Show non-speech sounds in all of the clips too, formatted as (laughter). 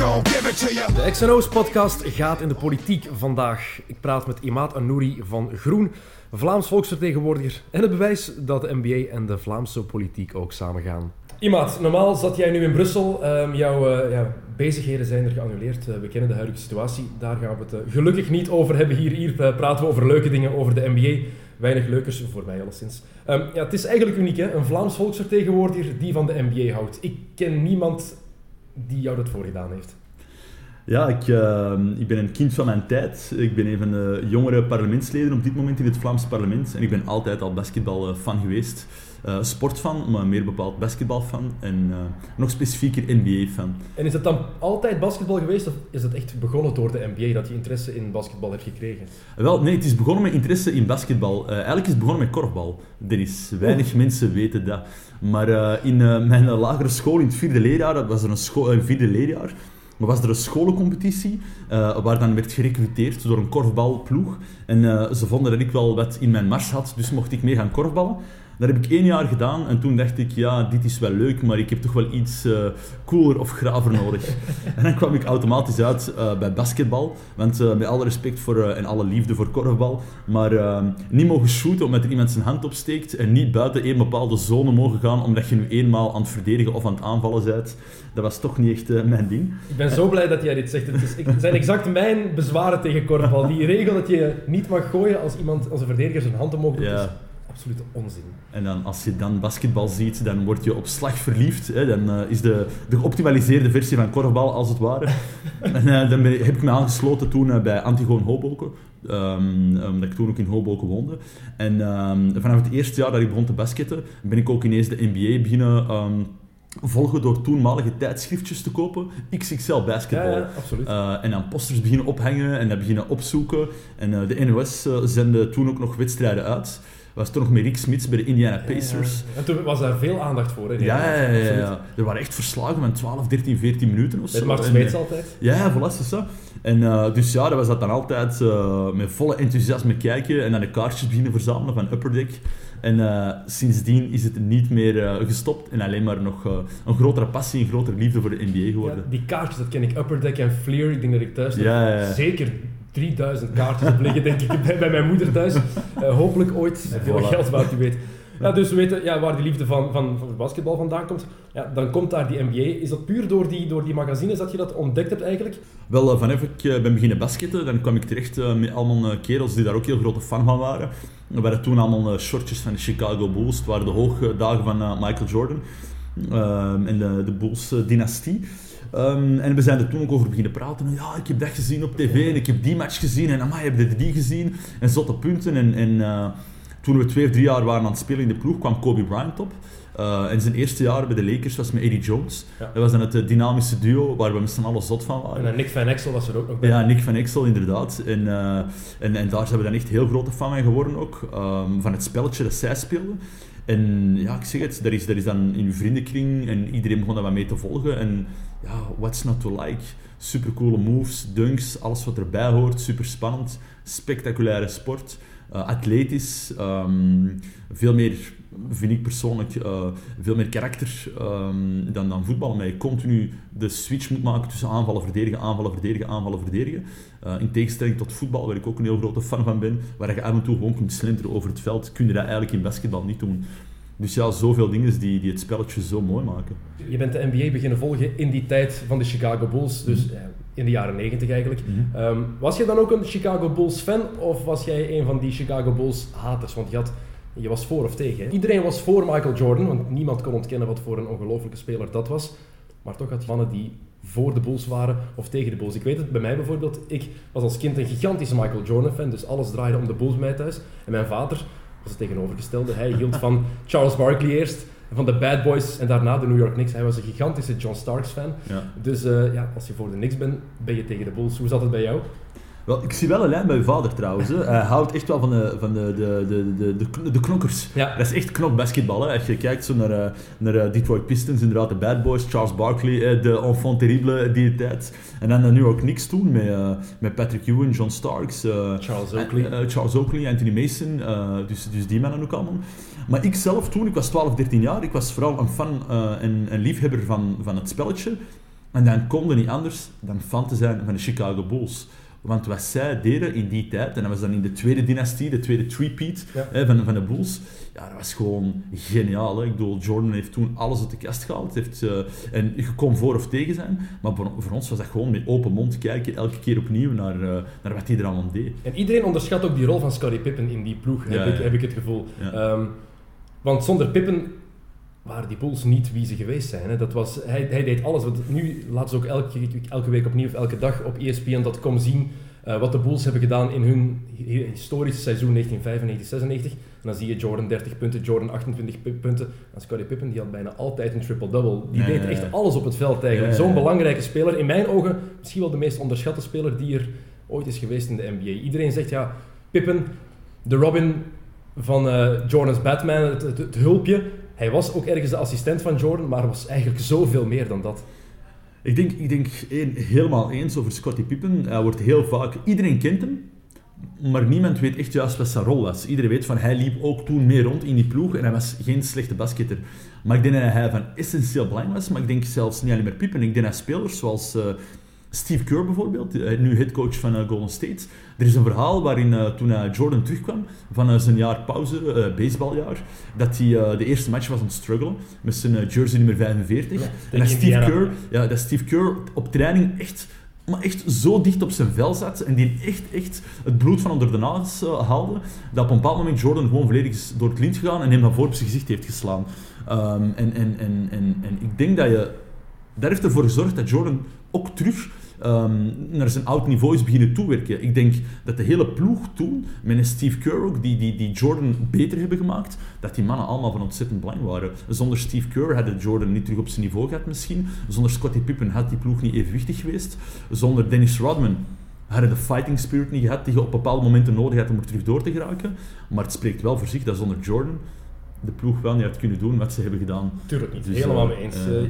De XNO's podcast gaat in de politiek vandaag. Ik praat met Imad Anouri van Groen, Vlaams volksvertegenwoordiger en het bewijs dat de NBA en de Vlaamse politiek ook samengaan. Imad, normaal zat jij nu in Brussel. Ehm, jouw eh, ja, bezigheden zijn er geannuleerd. Eh, we kennen de huidige situatie. Daar gaan we het eh, gelukkig niet over hebben. Hier, hier praten we over leuke dingen over de NBA. Weinig leukers, voor mij alleszins. Ehm, ja, het is eigenlijk uniek, hè? een Vlaams volksvertegenwoordiger die van de NBA houdt. Ik ken niemand die jou dat voorgedaan heeft. Ja, ik, eh, ik ben een kind van mijn tijd. Ik ben een van de jongere parlementsleden op dit moment in het Vlaams parlement. En ik ben altijd al basketbalfan geweest. Eh, sportfan, maar meer bepaald basketbalfan. En eh, nog specifieker NBA-fan. En is het dan altijd basketbal geweest of is het echt begonnen door de NBA dat je interesse in basketbal hebt gekregen? Wel, nee, het is begonnen met interesse in basketbal. Eh, eigenlijk is het begonnen met korfbal. Dennis, weinig mensen weten dat. Maar eh, in eh, mijn lagere school, in het vierde leerjaar, dat was er een, school, een vierde leerjaar, was er een scholencompetitie eh, waar dan werd gerecruiteerd door een korfbalploeg. En eh, ze vonden dat ik wel wat in mijn mars had, dus mocht ik mee gaan korfballen. Dat heb ik één jaar gedaan en toen dacht ik, ja, dit is wel leuk, maar ik heb toch wel iets eh, cooler of graver nodig. (laughs) en dan kwam ik automatisch uit eh, bij basketbal, want eh, met alle respect voor, eh, en alle liefde voor korfbal, maar eh, niet mogen shooten omdat er iemand zijn hand opsteekt en niet buiten één bepaalde zone mogen gaan omdat je nu eenmaal aan het verdedigen of aan het aanvallen bent. Dat was toch niet echt mijn ding. Ik ben zo blij dat jij dit zegt. Het, is, het zijn exact mijn bezwaren tegen korfbal. Die regel dat je niet mag gooien als iemand, als een verdediger zijn hand omhoog doet, Ja. Absolute onzin. En dan, als je dan basketbal ziet, dan word je op slag verliefd. Hè. Dan eh, is de, de geoptimaliseerde versie van korfbal, als het ware. (laughs) en eh, dan ben heb ik me aangesloten toen eh, bij Antigoon Hoboken. ehm, omdat ik toen ook in Hoboken woonde. En ehm, vanaf het eerste jaar dat ik begon te basketten, ben ik ook ineens de NBA beginnen ehm, volgen door toenmalige tijdschriftjes te kopen. XXL Basketball. Ja, ja, absoluut. En dan posters beginnen ophangen en dat beginnen opzoeken. En de NOS eh, zende toen ook nog wedstrijden uit. Was toen nog met Rick Smits bij de Indiana Pacers. Ja, en toen was daar veel aandacht voor. Hè, Ja, ja, ja, ja. Er waren echt verslagen van 12, 13, 14 minuten of zo. Met Mart Smeets eh, altijd. Ja, ja, voilà, ça. En eh, dus ja, dat was dat dan altijd eh, met volle enthousiasme kijken en dan de kaartjes beginnen verzamelen van Upper Deck. En eh, sindsdien is het niet meer eh, gestopt en alleen maar nog eh, een grotere passie, een grotere liefde voor de NBA Ja, geworden. die kaartjes, dat ken ik. Upper Deck en Fleer. Ik denk dat ik thuis Ja, ja, ja. zeker 3000 kaartjes heb liggen, denk ik, bij, bij mijn moeder thuis. Eh, hopelijk ooit veel Voilà. geld waard, u weet. Ja, dus we weten ja, waar die liefde van, van, van basketbal vandaan komt. Ja, dan komt daar die NBA. Is dat puur door die, door die magazines dat je dat ontdekt hebt eigenlijk? Wel, eh, vanaf ik eh, ben beginnen basketten, dan kwam ik terecht met allemaal kerels die daar ook heel grote fan van waren. Er waren toen allemaal shortjes van de Chicago Bulls. Het waren de hoogdagen van Michael Jordan en de, de Bulls-dynastie. Ehm, en we zijn er toen ook over beginnen praten. Ja, ik heb dat gezien op tv en ik heb die match gezien en amai, heb je die gezien? En zotte punten. En, en eh, toen we twee of drie jaar waren aan het spelen in de ploeg, kwam Kobe Bryant op. Eh, en zijn eerste jaar bij de Lakers was met Eddie Jones. Ja. Dat was dan het eh, dynamische duo waar we met z'n allen zot van waren. En dan Nick Van Exel was er ook nog bij. Ja, Nick van Exel, inderdaad. En, eh, en, en daar zijn we dan echt heel grote fan van geworden ook. ehm, van het spelletje dat zij speelden. En ja, ik zeg het, dat is, dat is dan in vriendenkring en iedereen begon daar wat mee te volgen. En ja, what's not to like? Supercoole moves, dunks, alles wat erbij hoort. Super spannend, spectaculaire sport. eh, atletisch, ehm, veel meer, vind ik persoonlijk, eh, veel meer karakter ehm, dan, dan voetbal. Maar je continu de switch moet maken tussen aanvallen, verdedigen, aanvallen, verdedigen, aanvallen, verdedigen. Eh, in tegenstelling tot voetbal, waar ik ook een heel grote fan van ben, waar je af en toe gewoon kunt slenteren over het veld, kun je dat eigenlijk in basketbal niet doen. Dus ja, zoveel dingen die, die het spelletje zo mooi maken. Je bent de NBA beginnen volgen in die tijd van de Chicago Bulls, dus Mhm. eh, in de jaren 90 eigenlijk. Ehm, was je dan ook een Chicago Bulls fan of was jij een van die Chicago Bulls haters? Want je, had, je was voor of tegen. hè? Iedereen was voor Michael Jordan, want niemand kon ontkennen wat voor een ongelofelijke speler dat was. Maar toch had je mannen die voor de Bulls waren of tegen de Bulls. Ik weet het, bij mij bijvoorbeeld, ik was als kind een gigantische Michael Jordan fan, dus alles draaide om de Bulls bij mij thuis. En mijn vader was het tegenovergestelde. Hij hield van (laughs) Charles Barkley eerst, van de Bad Boys en daarna de New York Knicks. Hij was een gigantische John Starks fan. Ja. Dus eh, ja, als je voor de Knicks bent, ben je tegen de Bulls. Hoe zat het bij jou? Wel, ik zie wel een lijn bij uw vader trouwens. Hè. Hij houdt echt wel van de, van de, de, de, de, de, de knokkers. Ja. Dat is echt knokbasketbal. Hè. Als je kijkt zo naar, eh, naar eh, Detroit Pistons, inderdaad de Bad Boys, Charles Barkley, eh, de enfant terrible die tijd. En dan New York Knicks toen met, met Patrick Ewing, John Starks, Charles Oakley. Charles Oakley, Anthony Mason, dus, dus die mannen ook allemaal. Maar ik zelf toen, ik was 12, 13 jaar, ik was vooral een fan en een liefhebber van, van het spelletje. En dan kon er niet anders dan fan te zijn van de Chicago Bulls. Want wat zij deden in die tijd, en dat was dan in de tweede dynastie, de tweede three-peat Ja. hè, van, van de Bulls, ja, dat was gewoon geniaal. Hè. Ik bedoel, Jordan heeft toen alles uit de kast gehaald. Heeft, eh, en je kon voor of tegen zijn, maar voor, voor ons was dat gewoon met open mond kijken, elke keer opnieuw naar, eh, naar wat hij er allemaal deed. En iedereen onderschat ook die rol van Scottie Pippen in die ploeg, Ja, heb, ik, heb ik het gevoel. Ehm, want zonder Pippen waren die Bulls niet wie ze geweest zijn. Hè. Dat was, hij, hij deed alles. Want nu laten ze ook elke, elke week opnieuw of elke dag op ESPN.com zien eh, wat de Bulls hebben gedaan in hun hi- historische seizoen 1995-96. En dan zie je Jordan 30 punten, Jordan 28 pu- punten. En Scottie Pippen die had bijna altijd een triple-double. Die deed echt alles op het veld eigenlijk. Zo'n belangrijke speler. In mijn ogen misschien wel de meest onderschatte speler die er ooit is geweest in de NBA. Iedereen zegt ja, Pippen, de Robin van eh, Jordan's Batman, het, het, het hulpje. Hij was ook ergens de assistent van Jordan, maar was eigenlijk zoveel meer dan dat. Ik denk, ik denk helemaal eens over Scottie Pippen. Hij wordt heel vaak... Iedereen kent hem, maar niemand weet echt juist wat zijn rol was. Iedereen weet van, hij liep ook toen mee rond in die ploeg en hij was geen slechte basketter. Maar ik denk dat hij van essentieel belang was, maar ik denk zelfs niet alleen maar Pippen. Ik denk dat spelers zoals eh, Steve Kerr bijvoorbeeld, eh, nu headcoach van eh, Golden State. Er is een verhaal waarin eh, toen eh, Jordan terugkwam van eh, zijn jaar pauze, eh, baseballjaar, dat hij eh, de eerste match was aan het struggelen met zijn eh, jersey nummer 45. Ja, en dat Steve, Indiana. Kerr, ja, dat Steve Kerr op training echt, maar echt zo dicht op zijn vel zat en die echt, echt het bloed van onder de nagels eh, haalde, dat op een bepaald moment Jordan gewoon volledig is door het lint gegaan en hem van voor op zijn gezicht heeft geslaan. Ehm, en, en, en, en, en ik denk dat je... Dat heeft ervoor gezorgd dat Jordan ook terug ehm, naar zijn oud niveau is beginnen toewerken. Ik denk dat de hele ploeg toen, met een Steve Kerr ook, die, die, die Jordan beter hebben gemaakt, dat die mannen allemaal van ontzettend belang waren. Zonder Steve Kerr had het Jordan niet terug op zijn niveau gehad misschien. Zonder Scottie Pippen had die ploeg niet evenwichtig geweest. Zonder Dennis Rodman hadden de fighting spirit niet gehad die je op bepaalde momenten nodig had om er terug door te geraken. Maar het spreekt wel voor zich dat zonder Jordan de ploeg wel niet had kunnen doen wat ze hebben gedaan. Tuurlijk niet, Dus, helemaal eh, mee eens. eh, Eh,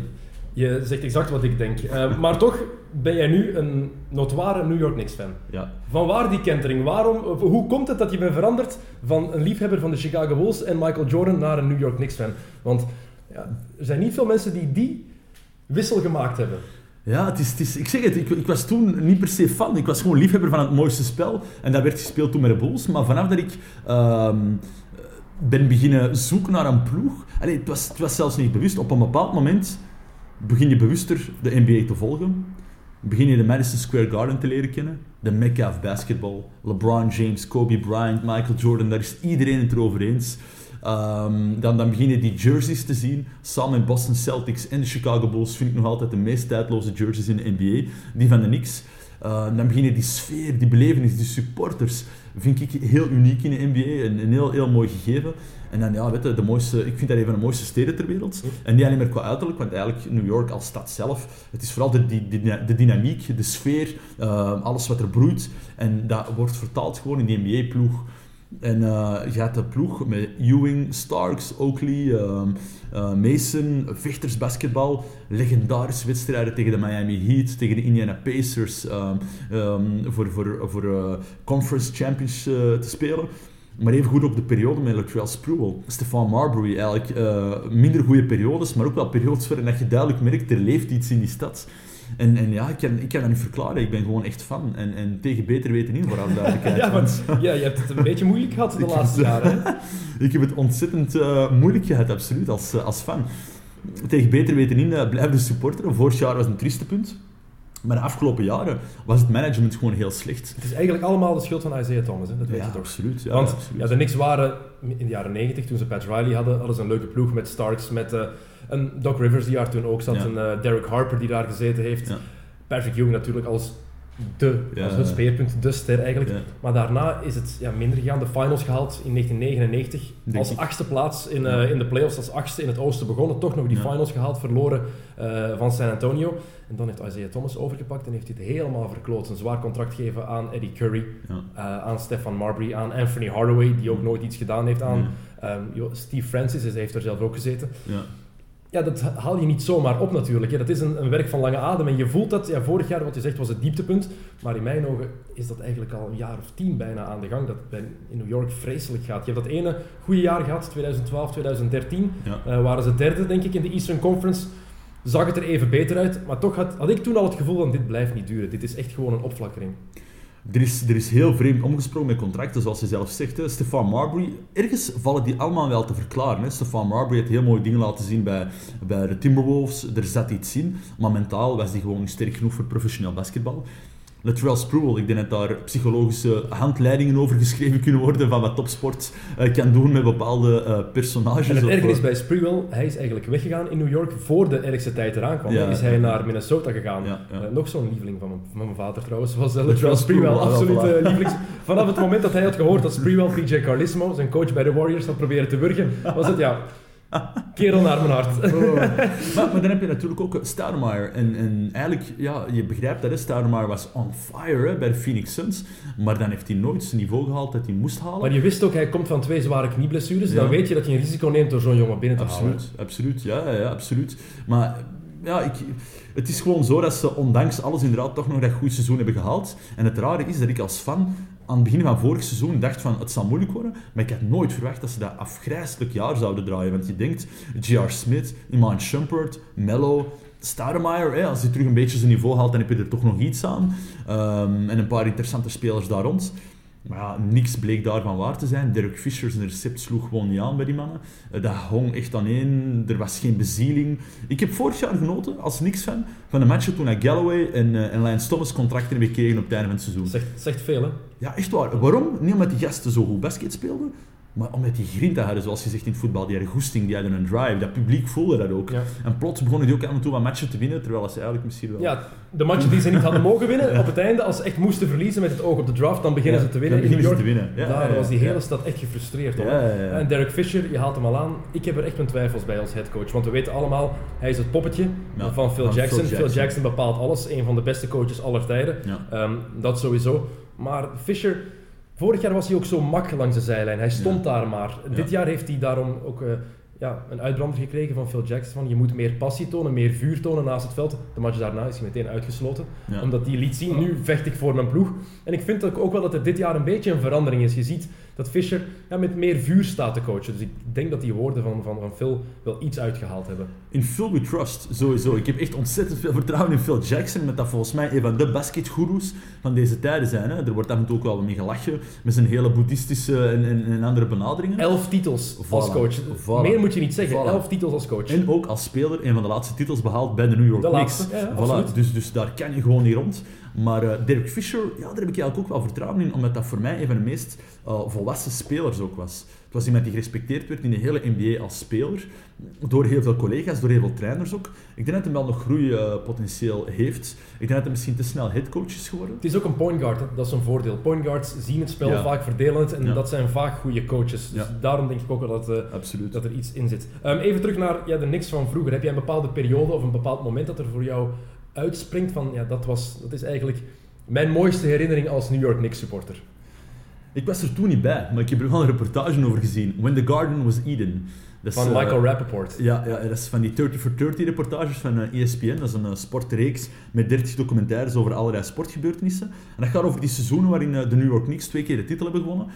je zegt exact wat ik denk. Maar toch ben jij nu een notoire New York Knicks-fan. Ja. Van waar die kentering? Waarom, hoe komt het dat je bent veranderd van een liefhebber van de Chicago Bulls en Michael Jordan naar een New York Knicks-fan? Want ja, er zijn niet veel mensen die die wissel gemaakt hebben. Ja, het is, het is, ik zeg het, ik, ik was toen niet per se fan. Ik was gewoon liefhebber van het mooiste spel. En dat werd gespeeld toen met de Bulls. Maar vanaf dat ik ehm, ben beginnen zoeken naar een ploeg... Allee, het, was, het was zelfs niet bewust. Op een bepaald moment begin je bewuster de NBA te volgen. Begin je de Madison Square Garden te leren kennen. De Mecca basketball. LeBron James, Kobe Bryant, Michael Jordan. Daar is iedereen het erover eens. Ehm, dan, dan begin je die jerseys te zien. Samen met Boston Celtics en de Chicago Bulls vind ik nog altijd de meest tijdloze jerseys in de NBA. Die van de Knicks. Eh, dan begin je die sfeer, die belevenis, die supporters. Vind ik heel uniek in de NBA. Een, een heel, heel mooi gegeven. En dan, ja, weet je, de mooiste, ik vind dat een van de mooiste steden ter wereld. En niet alleen maar qua uiterlijk, want eigenlijk New York als stad zelf, het is vooral de, die, de dynamiek, de sfeer, eh, alles wat er broeit. En dat wordt vertaald gewoon in die NBA-ploeg. En je had de ploeg met Ewing, Starks, Oakley, ehm, eh, Mason, vechtersbasketbal, legendarische wedstrijden tegen de Miami Heat, tegen de Indiana Pacers, ehm, ehm, voor, voor, voor eh, conference champions eh, te spelen. Maar even goed ook de periode met Latrell Sprewell, Stefan Marbury, eigenlijk minder goede periodes, maar ook wel periodes waarin dat je duidelijk merkt, er leeft iets in die stad. En, en ja, ik kan, ik kan dat niet verklaren, ik ben gewoon echt fan. En, en tegen beter weten in, voor alle duidelijkheid. (laughs) Ja, Want- ja, je hebt het een beetje moeilijk gehad de (laughs) laatste jaren. (laughs) ik heb het ontzettend eh, moeilijk gehad, absoluut, als, eh, als fan. Tegen beter weten in uh, blijf de supporter. Vorig jaar was een trieste punt. Maar de afgelopen jaren was het management gewoon heel slecht. Het is eigenlijk allemaal de schuld van Isaiah Thomas, hè? dat weet ja, je toch. absoluut. Ja, Want absoluut. ja, de Knicks waren in de jaren 90, toen ze Pat Riley hadden, hadden ze een leuke ploeg met Starks, met eh, een Doc Rivers die daar toen ook zat, Ja. een eh, Derek Harper die daar gezeten heeft. Patrick Ewing natuurlijk als de, Ja. als het speerpunt, de ster eigenlijk. Ja. Maar daarna is het ja, minder gegaan. De finals gehaald in 1999. Denk als ik. achtste plaats in, eh, in de playoffs, als achtste in het oosten begonnen. Toch nog die Ja. finals gehaald, verloren eh, van San Antonio. En dan heeft Isaiah Thomas overgepakt en heeft hij het helemaal verkloot. Een zwaar contract gegeven aan Eddie Curry, Ja. eh, aan Stefan Marbury, aan Anthony Hardaway, die ook nooit iets gedaan heeft aan Ja. ehm, Steve Francis, dus hij heeft er zelf ook gezeten. Ja. Dat haal je niet zomaar op natuurlijk. Dat is een, een werk van lange adem. En je voelt dat, ja, vorig jaar, wat je zegt, was het dieptepunt. Maar in mijn ogen is dat eigenlijk al een jaar of tien bijna aan de gang. Dat het bij- in New York vreselijk gaat. Je hebt dat ene goede jaar gehad, 2012, 2013. Ja. Eh, waren ze derde, denk ik, in de Eastern Conference. Zag het er even beter uit. Maar toch had, had ik toen al het gevoel van dit blijft niet duren. Dit is echt gewoon een opflakkering. Er is, er is heel vreemd omgesprongen met contracten, zoals je zelf zegt. Stefan Marbury, ergens vallen die allemaal wel te verklaren. Stefan Marbury heeft heel mooie dingen laten zien bij, bij de Timberwolves. Er zat iets in, maar mentaal was hij gewoon niet sterk genoeg voor professioneel basketbal. Latrell Sprewell, ik denk dat daar psychologische handleidingen over geschreven kunnen worden van wat topsport eh, kan doen met bepaalde eh, personages. En het erge eh, is bij Sprewell, hij is eigenlijk weggegaan in New York voor de ergste tijd eraan kwam. Ja. is hij naar Minnesota gegaan. Ja, ja. Nog zo'n lieveling van mijn, van mijn vader trouwens, was Latrell Sprewell. Absoluut lievelings. Vanaf het moment dat hij had gehoord dat Sprewell PJ Carlismo, zijn coach bij de Warriors, had proberen te wurgen, was het ja, (laughs) kerel naar mijn hart. maar, maar dan heb je natuurlijk ook Stoudemire. En, en eigenlijk, ja, je begrijpt dat, hè, Stoudemire was on fire hè, bij de Phoenix Suns. Maar dan heeft hij nooit zijn niveau gehaald dat hij moest halen. Maar je wist ook, hij komt van twee zware knieblessures. Ja. Dan weet je dat je een risico neemt door zo'n jongen binnen te halen. Absoluut, absoluut. Ja, ja, ja, absoluut. Maar ja, ik, het is gewoon zo dat ze ondanks alles inderdaad toch nog dat goed seizoen hebben gehaald. En het rare is dat ik als fan aan het begin van vorig seizoen dacht van het zal moeilijk worden, maar ik had nooit verwacht dat ze dat afgrijselijk jaar zouden draaien. Want je denkt, J.R. Smith, Iman Shumpert, Mello, Stoudemire, hè, als hij terug een beetje zijn niveau haalt, dan heb je er toch nog iets aan. Ehm, en een paar interessante spelers daar rond. Maar ja, niks bleek daarvan waar te zijn. Derek Fisher zijn recept sloeg gewoon niet aan bij die mannen. Eh, Dat hong echt aan één. Er was geen bezieling. Ik heb vorig jaar genoten, als niks fan, van de matchen toen hij Galloway en, eh, en Lance Thomas contracten hebben gekregen op het einde van het seizoen. Zegt, zegt veel, hè? Ja, echt waar. Waarom? Niet omdat die gasten zo goed basket speelden, maar omdat die grinta hadden, zoals je zegt in het voetbal. Die hadden goesting, die hadden een drive. Dat publiek voelde dat ook. Ja. En plots begonnen die ook af en toe wat matchen te winnen, terwijl ze eigenlijk misschien wel... Ja, de matchen die ze niet hadden mogen winnen, (laughs) op het einde, als ze echt moesten verliezen met het oog op de draft, dan beginnen Ja, ze te winnen dan in New beginnen York. ze te winnen. Ja, Daar was die hele stad echt gefrustreerd ja. En Derek Fisher, je haalt hem al aan. Ik heb er echt mijn twijfels bij als headcoach. Want we weten allemaal, hij is het poppetje van Phil van Jackson. Phil Phil Jackson. Jackson. bepaalt alles. Een van de beste coaches aller tijden. Ehm, dat sowieso. Maar Fisher, vorig jaar was hij ook zo mak langs de zijlijn. Hij stond daar maar. Dit jaar heeft hij daarom ook eh, ja, een uitbrander gekregen van Phil Jackson. Van, je moet meer passie tonen, meer vuur tonen naast het veld. De match daarna is hij meteen uitgesloten. Ja. Omdat hij liet zien, nu vecht ik voor mijn ploeg. En ik vind ook ook wel dat er dit jaar een beetje een verandering is. Je ziet dat Fischer ja, met meer vuur staat te coachen. Dus ik denk dat die woorden van, van, van Phil wel iets uitgehaald hebben. In Phil we trust, sowieso. Ik heb echt ontzettend veel vertrouwen in Phil Jackson, met dat volgens mij een van de basketgoeroes van deze tijden zijn. Hè. Er wordt af en toe ook wel mee gelachen, met zijn hele boeddhistische en, en, en andere benaderingen. Elf titels als coach. Voilà. Meer moet je niet zeggen. Voilà. Elf titels als coach. En ook als speler een van de laatste titels behaald bij de New York De Knicks. laatste, ja, ja, voilà, dus, dus daar kan je gewoon niet rond. Maar eh, Derek Fisher, ja, daar heb ik eigenlijk ook wel vertrouwen in, omdat dat voor mij een van de meest eh, volwassen spelers ook was. Het was iemand die gerespecteerd werd in de hele NBA als speler, door heel veel collega's, door heel veel trainers ook. Ik denk dat hij wel nog groeipotentieel heeft. Ik denk dat hij misschien te snel headcoach is geworden. Het is ook een point guard, hè. dat is een voordeel. Point guards zien het spel Ja. vaak, verdelen het en Ja. dat zijn vaak goede coaches. Dus Ja. daarom denk ik ook wel dat, eh, dat er iets in zit. Ehm, even terug naar ja, de Knicks van vroeger. Heb jij een bepaalde periode of een bepaald moment dat er voor jou uitspringt van ja, dat, was, dat is eigenlijk mijn mooiste herinnering als New York Knicks supporter? Ik was er toen niet bij, maar ik heb er wel een reportage over gezien. When the Garden was Eden. Van eh, Michael Rappaport. Ja, ja, dat is van die 30 for 30 reportages van eh, ESPN. Dat is een eh, sportreeks met 30 documentaires over allerlei sportgebeurtenissen. En dat gaat over die seizoenen waarin de New York Knicks twee keer de titel hebben gewonnen.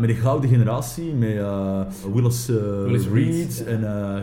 Met de gouden generatie, met Willis, Willis Reed, en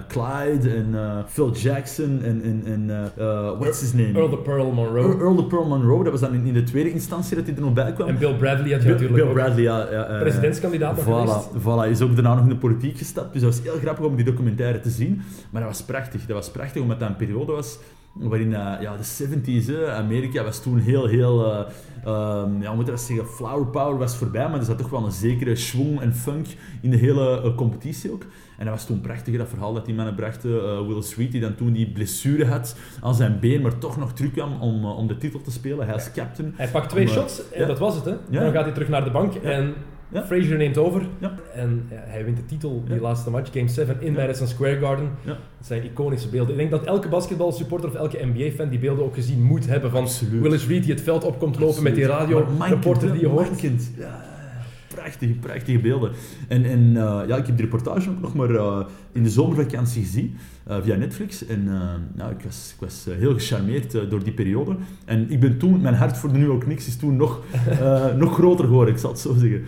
Clyde en Phil Jackson en, en, en what's his name? Earl de Pearl Monroe. Earl, de Pearl Monroe. Dat was dan in, in de tweede instantie dat hij er nog bij kwam. En Bill Bradley had je Bill, natuurlijk Bill. Bradley, ja. ja Presidentskandidaat nog geweest. Voilà, voilà, is ook daarna nog in de politiek gestapt. Dus dat was heel grappig om die documentaire te zien. Maar dat was prachtig. Dat was prachtig omdat dat een periode was waarin eh, ja, de 70s, hè, Amerika was toen heel, heel, eh, ehm, ja, hoe moet dat zeggen, flower power was voorbij, maar er zat toch wel een zekere schwung en funk in de hele eh, competitie ook. En dat was toen prachtig, dat verhaal dat die mannen brachten. Will Sweet, die dan toen die blessure had aan zijn been, maar toch nog terugkwam om, om de titel te spelen. Hij is captain. Hij pakt twee Om, shots en ja. dat was het. Hè. Ja. Dan gaat hij terug naar de bank en Ja. Frazier neemt over. Ja. En ja, hij wint de titel, die laatste match, Game 7 in. Madison Square Garden. Ja. Dat zijn iconische beelden. Ik denk dat elke basketbalsupporter of elke NBA-fan die beelden ook gezien moet hebben van Absoluut. Willis Reed die het veld op komt lopen met die Maar radio, mankend, reporter hè, die je hoort. Ja, prachtige, prachtige beelden. En, en eh, ja, ik heb die reportage ook nog maar eh, in de zomervakantie gezien, eh, via Netflix. En nou, ik was, ik was heel gecharmeerd door die periode. En ik ben toen, mijn hart voor de New York Knicks is toen nog, (laughs) nog groter geworden, ik zal het zo zeggen.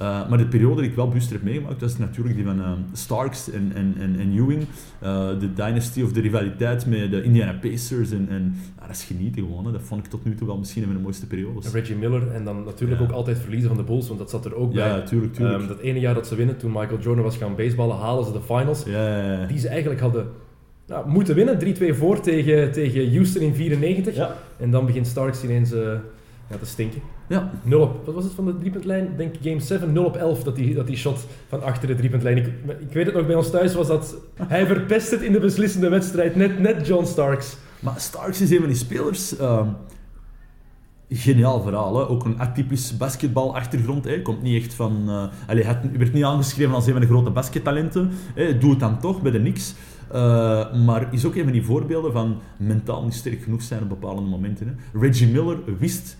Eh, maar de periode die ik wel bewust heb meegemaakt, was natuurlijk die van eh, Starks en, en, en, en Ewing. Eh, de dynasty of de rivaliteit met de Indiana Pacers. En, en dat is genieten gewoon. Hè. Dat vond ik tot nu toe wel misschien een van de mooiste periodes. Reggie Miller en dan natuurlijk Ja. ook altijd verliezen van de Bulls, want dat zat er ook bij. Ja, tuurlijk, tuurlijk. Ehm, dat ene jaar dat ze winnen, toen Michael Jordan was gaan baseballen, halen ze de finals. ja. Die ze eigenlijk hadden nou, moeten winnen. 3-2 voor tegen, tegen Houston in 94. Ja. En dan begint Starks ineens eh, ja, te stinken. Ja. 0 op, wat was het van de driepuntlijn? Ik denk game 7, 0 op 11 dat die, dat die shot van achter de driepuntlijn. Ik, ik weet het nog, bij ons thuis was dat... (laughs) Hij verpest het in de beslissende wedstrijd, net, net John Starks. Maar Starks is een van die spelers. ehm, geniaal verhaal, hè? ook een atypisch basketbalachtergrond. Hè? Komt niet echt van. eh hij werd niet aangeschreven als een van de grote baskettalenten. Hè? Doe het dan toch bij de Knicks. Eh, maar is ook een van die voorbeelden van mentaal niet sterk genoeg zijn op bepaalde momenten. Hè? Reggie Miller wist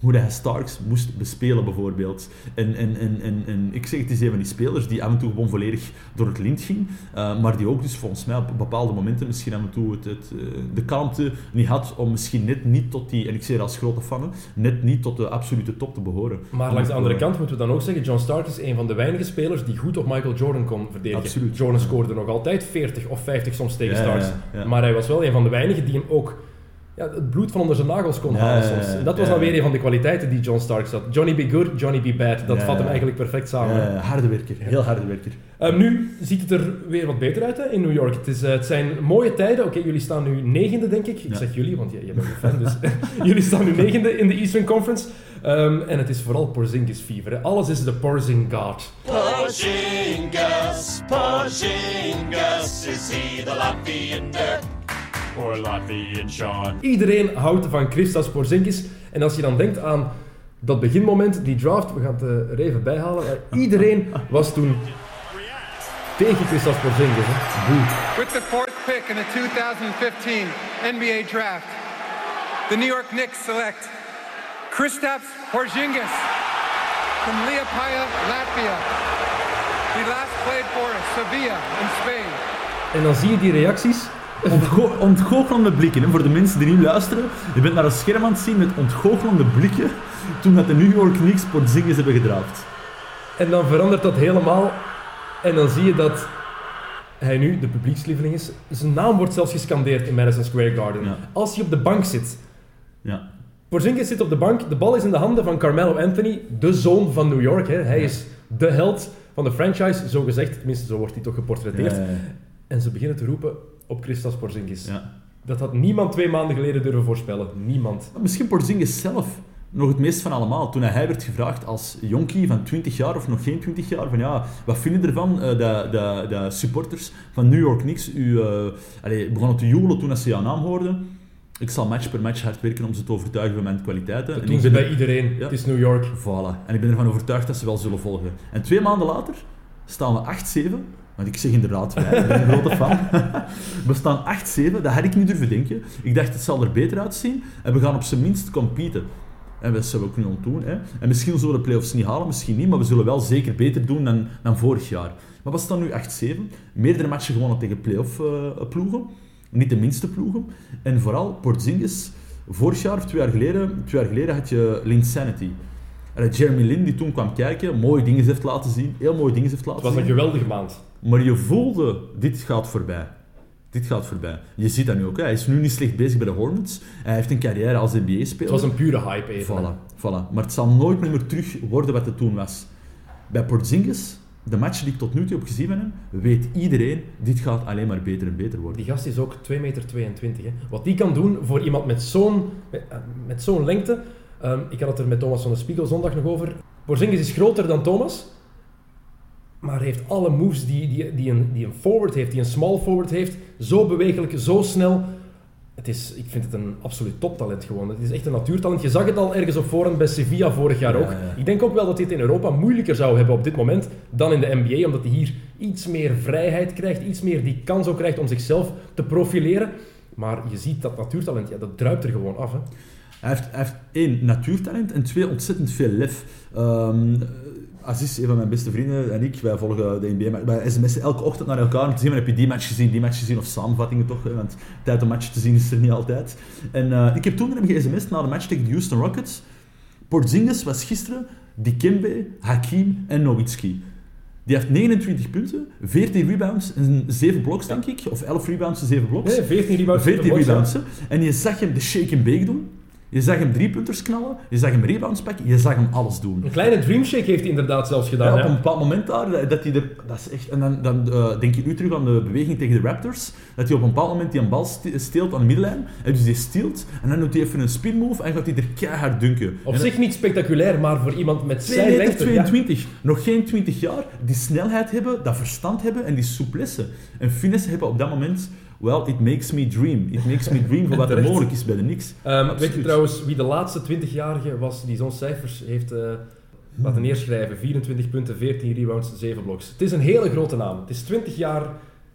hoe hij Starks moest bespelen, bijvoorbeeld. En, en, en, en, en ik zeg, het is een van die spelers die af en toe gewoon volledig door het lint ging, eh, maar die ook dus volgens mij op bepaalde momenten misschien af en toe het, het, eh, de kalmte niet had om misschien net niet tot die, en ik zeg dat als grote fan, net niet tot de absolute top te behoren. Maar langs de andere Eh, kant moeten we dan ook zeggen, John Starks is een van de weinige spelers die goed op Michael Jordan kon verdedigen. Absoluut. Jordan scoorde nog altijd 40 of 50 soms tegen Ja, Starks. ja, ja. Maar hij was wel een van de weinigen die hem ook ja, het bloed van onder zijn nagels kon halen soms. En dat was ja. dan weer een van de kwaliteiten die John Starks had. Johnny be good, Johnny be bad. Dat Ja, vat hem eigenlijk perfect samen. Harde werker, heel harde werker. Ehm, nu ziet het er weer wat beter uit hè, in New York. Het, is, eh, het zijn mooie tijden. Oké, jullie staan nu negende, denk ik. Ik Ja. zeg jullie, want jij, jij bent een fan. Dus (laughs) jullie staan nu negende in de Eastern Conference. Ehm, en het is vooral Porzingis fever. Hè. Alles is de Porzing God. Porzingis, Porzingis, is he the Latvian or Latvian Sean? Iedereen houdt van Christas Porzingis. En als je dan denkt aan dat beginmoment, die draft, we gaan het eh, er even bijhalen. maar (laughs) iedereen was toen tegen Christas Porzingis. Hè. Boe. With the fourth pick in the 2015 NBA draft, the New York Knicks select Kristaps Porzingis from Liepaja, Latvia. He last played for Sevilla in Spain. En dan zie je die reacties. Ontgo ontgoochelende blikken, hè, voor de mensen die nu luisteren. Je bent naar een scherm aan het zien met ontgoochelende blikken toen dat de New York Knicks Porzingis hebben gedraafd. En dan verandert dat helemaal. En dan zie je dat hij nu de publiekslieveling is. Zijn naam wordt zelfs gescandeerd in Madison Square Garden. Ja. Als hij op de bank zit. Ja. Porzingis zit op de bank. De bal is in de handen van Carmelo Anthony, de zoon van New York. Hè. Hij is de held van de franchise, zo gezegd. Tenminste, zo wordt hij toch geportretteerd. Ja, En ze beginnen te roepen op Christas Porzingis. ja. Dat had niemand twee maanden geleden durven voorspellen. Niemand. Misschien Porzingis zelf nog het meest van allemaal. Toen hij werd gevraagd als jonkie van 20 jaar of nog geen 20 jaar, van ja, wat vinden ervan eh dat de, de supporters van New York Knicks u eh, allee, begonnen te joelen toen ze jouw naam hoorden? Ik zal match per match hard werken om ze te overtuigen van mijn kwaliteiten. Dat En doen ik ze ben bij iedereen. Ja. Het is New York. Voilà. En ik ben ervan overtuigd dat ze wel zullen volgen. En twee maanden later staan we 8-7. Want ik zeg inderdaad, wij, ik ben een grote fan. (laughs) We staan 8-7, dat had ik niet durven denken. Ik dacht, het zal er beter uitzien. En we gaan op zijn minst competen. En dat zullen we ook nu aan doen. Hè. En misschien zullen we de play-offs niet halen, misschien niet. Maar we zullen wel zeker beter doen dan, dan vorig jaar. Maar we staan nu 8-7. Meerdere matchen gewonnen tegen play-off eh, ploegen. Niet de minste ploegen. En vooral Porzingis. Vorig jaar of twee jaar geleden, twee jaar geleden had je Linsanity. En dat Jeremy Lin die toen kwam kijken, mooie dingen heeft laten zien, heel mooie dingen heeft laten Het was een zien. geweldige maand. Maar je voelde, dit gaat voorbij. Dit gaat voorbij. Je ziet dat nu ook. Hè. Hij is nu niet slecht bezig bij de Hornets. Hij heeft een carrière als NBA-speler. Het was een pure hype even. Voilà, voilà. Maar het zal nooit meer terug worden wat het toen was. Bij Porzingis, de match die ik tot nu toe heb gezien van hem, weet iedereen, dit gaat alleen maar beter en beter worden. Die gast is ook 2,22 meter. Hè. Wat die kan doen voor iemand met zo'n met, eh, met zo'n lengte. Ehm, ik had het er met Thomas van de Spiegel zondag nog over. Porzingis is groter dan Thomas. Maar heeft alle moves die, die, die, een, die een forward heeft, die een small forward heeft. Zo bewegelijk, zo snel. Het is, ik vind het een absoluut toptalent gewoon. Het is echt een natuurtalent. Je zag het al ergens op voorhand bij Sevilla vorig jaar Ja, ook. ja. Ik denk ook wel dat hij het in Europa moeilijker zou hebben op dit moment dan in de NBA. Omdat hij hier iets meer vrijheid krijgt. Iets meer die kans ook krijgt om zichzelf te profileren. Maar je ziet dat natuurtalent, ja, dat druipt er gewoon af. Hè. Hij heeft, hij heeft één, natuurtalent en twee, ontzettend veel lef. Ehm Aziz, een van mijn beste vrienden, en ik, wij volgen de NBA, maar wij sms'en elke ochtend naar elkaar om te zien, heb je die match gezien, die match gezien, of samenvattingen toch, want tijd om match te zien is er niet altijd. En eh, ik heb toen hem ge-sms'd na de match tegen de Houston Rockets. Porzingis was gisteren Dikembe, Hakim en Nowitzki. Die heeft 29 punten, 14 rebounds en 7 blocks, denk ik. Of 11 rebounds en 7 blocks. Nee, 14 rebounds. 14 blocks, ja. rebounds. En je zag hem de shake and bake doen. Je zag hem driepunters knallen. Je zag hem rebounds pakken. Je zag hem alles doen. Een kleine dreamshake heeft hij inderdaad zelfs gedaan. Ja, op een bepaald moment daar, dat- dat hij er... Dat is echt... En dan, dan eh, denk je nu terug aan de beweging tegen de Raptors. Dat hij op een bepaald moment die een bal ste- steelt aan de middenlijn. En dus die steelt. En dan doet hij even een spin move. En gaat hij er keihard dunken. Op En zich niet spectaculair, maar voor iemand met 2 zijn lengte... ja. 22, nog geen 20 jaar, die snelheid hebben, dat verstand hebben en die souplesse en finesse hebben op dat moment. Well, it makes me dream. It makes me dream voor wat er (laughs) mogelijk is bij de Knicks. Ehm, weet je trouwens wie de laatste 20-jarige was die zo'n cijfers heeft eh, laten neerschrijven? 24 punten, 14 rebounds, 7 blocks. Het is een hele grote naam. Het is 20 jaar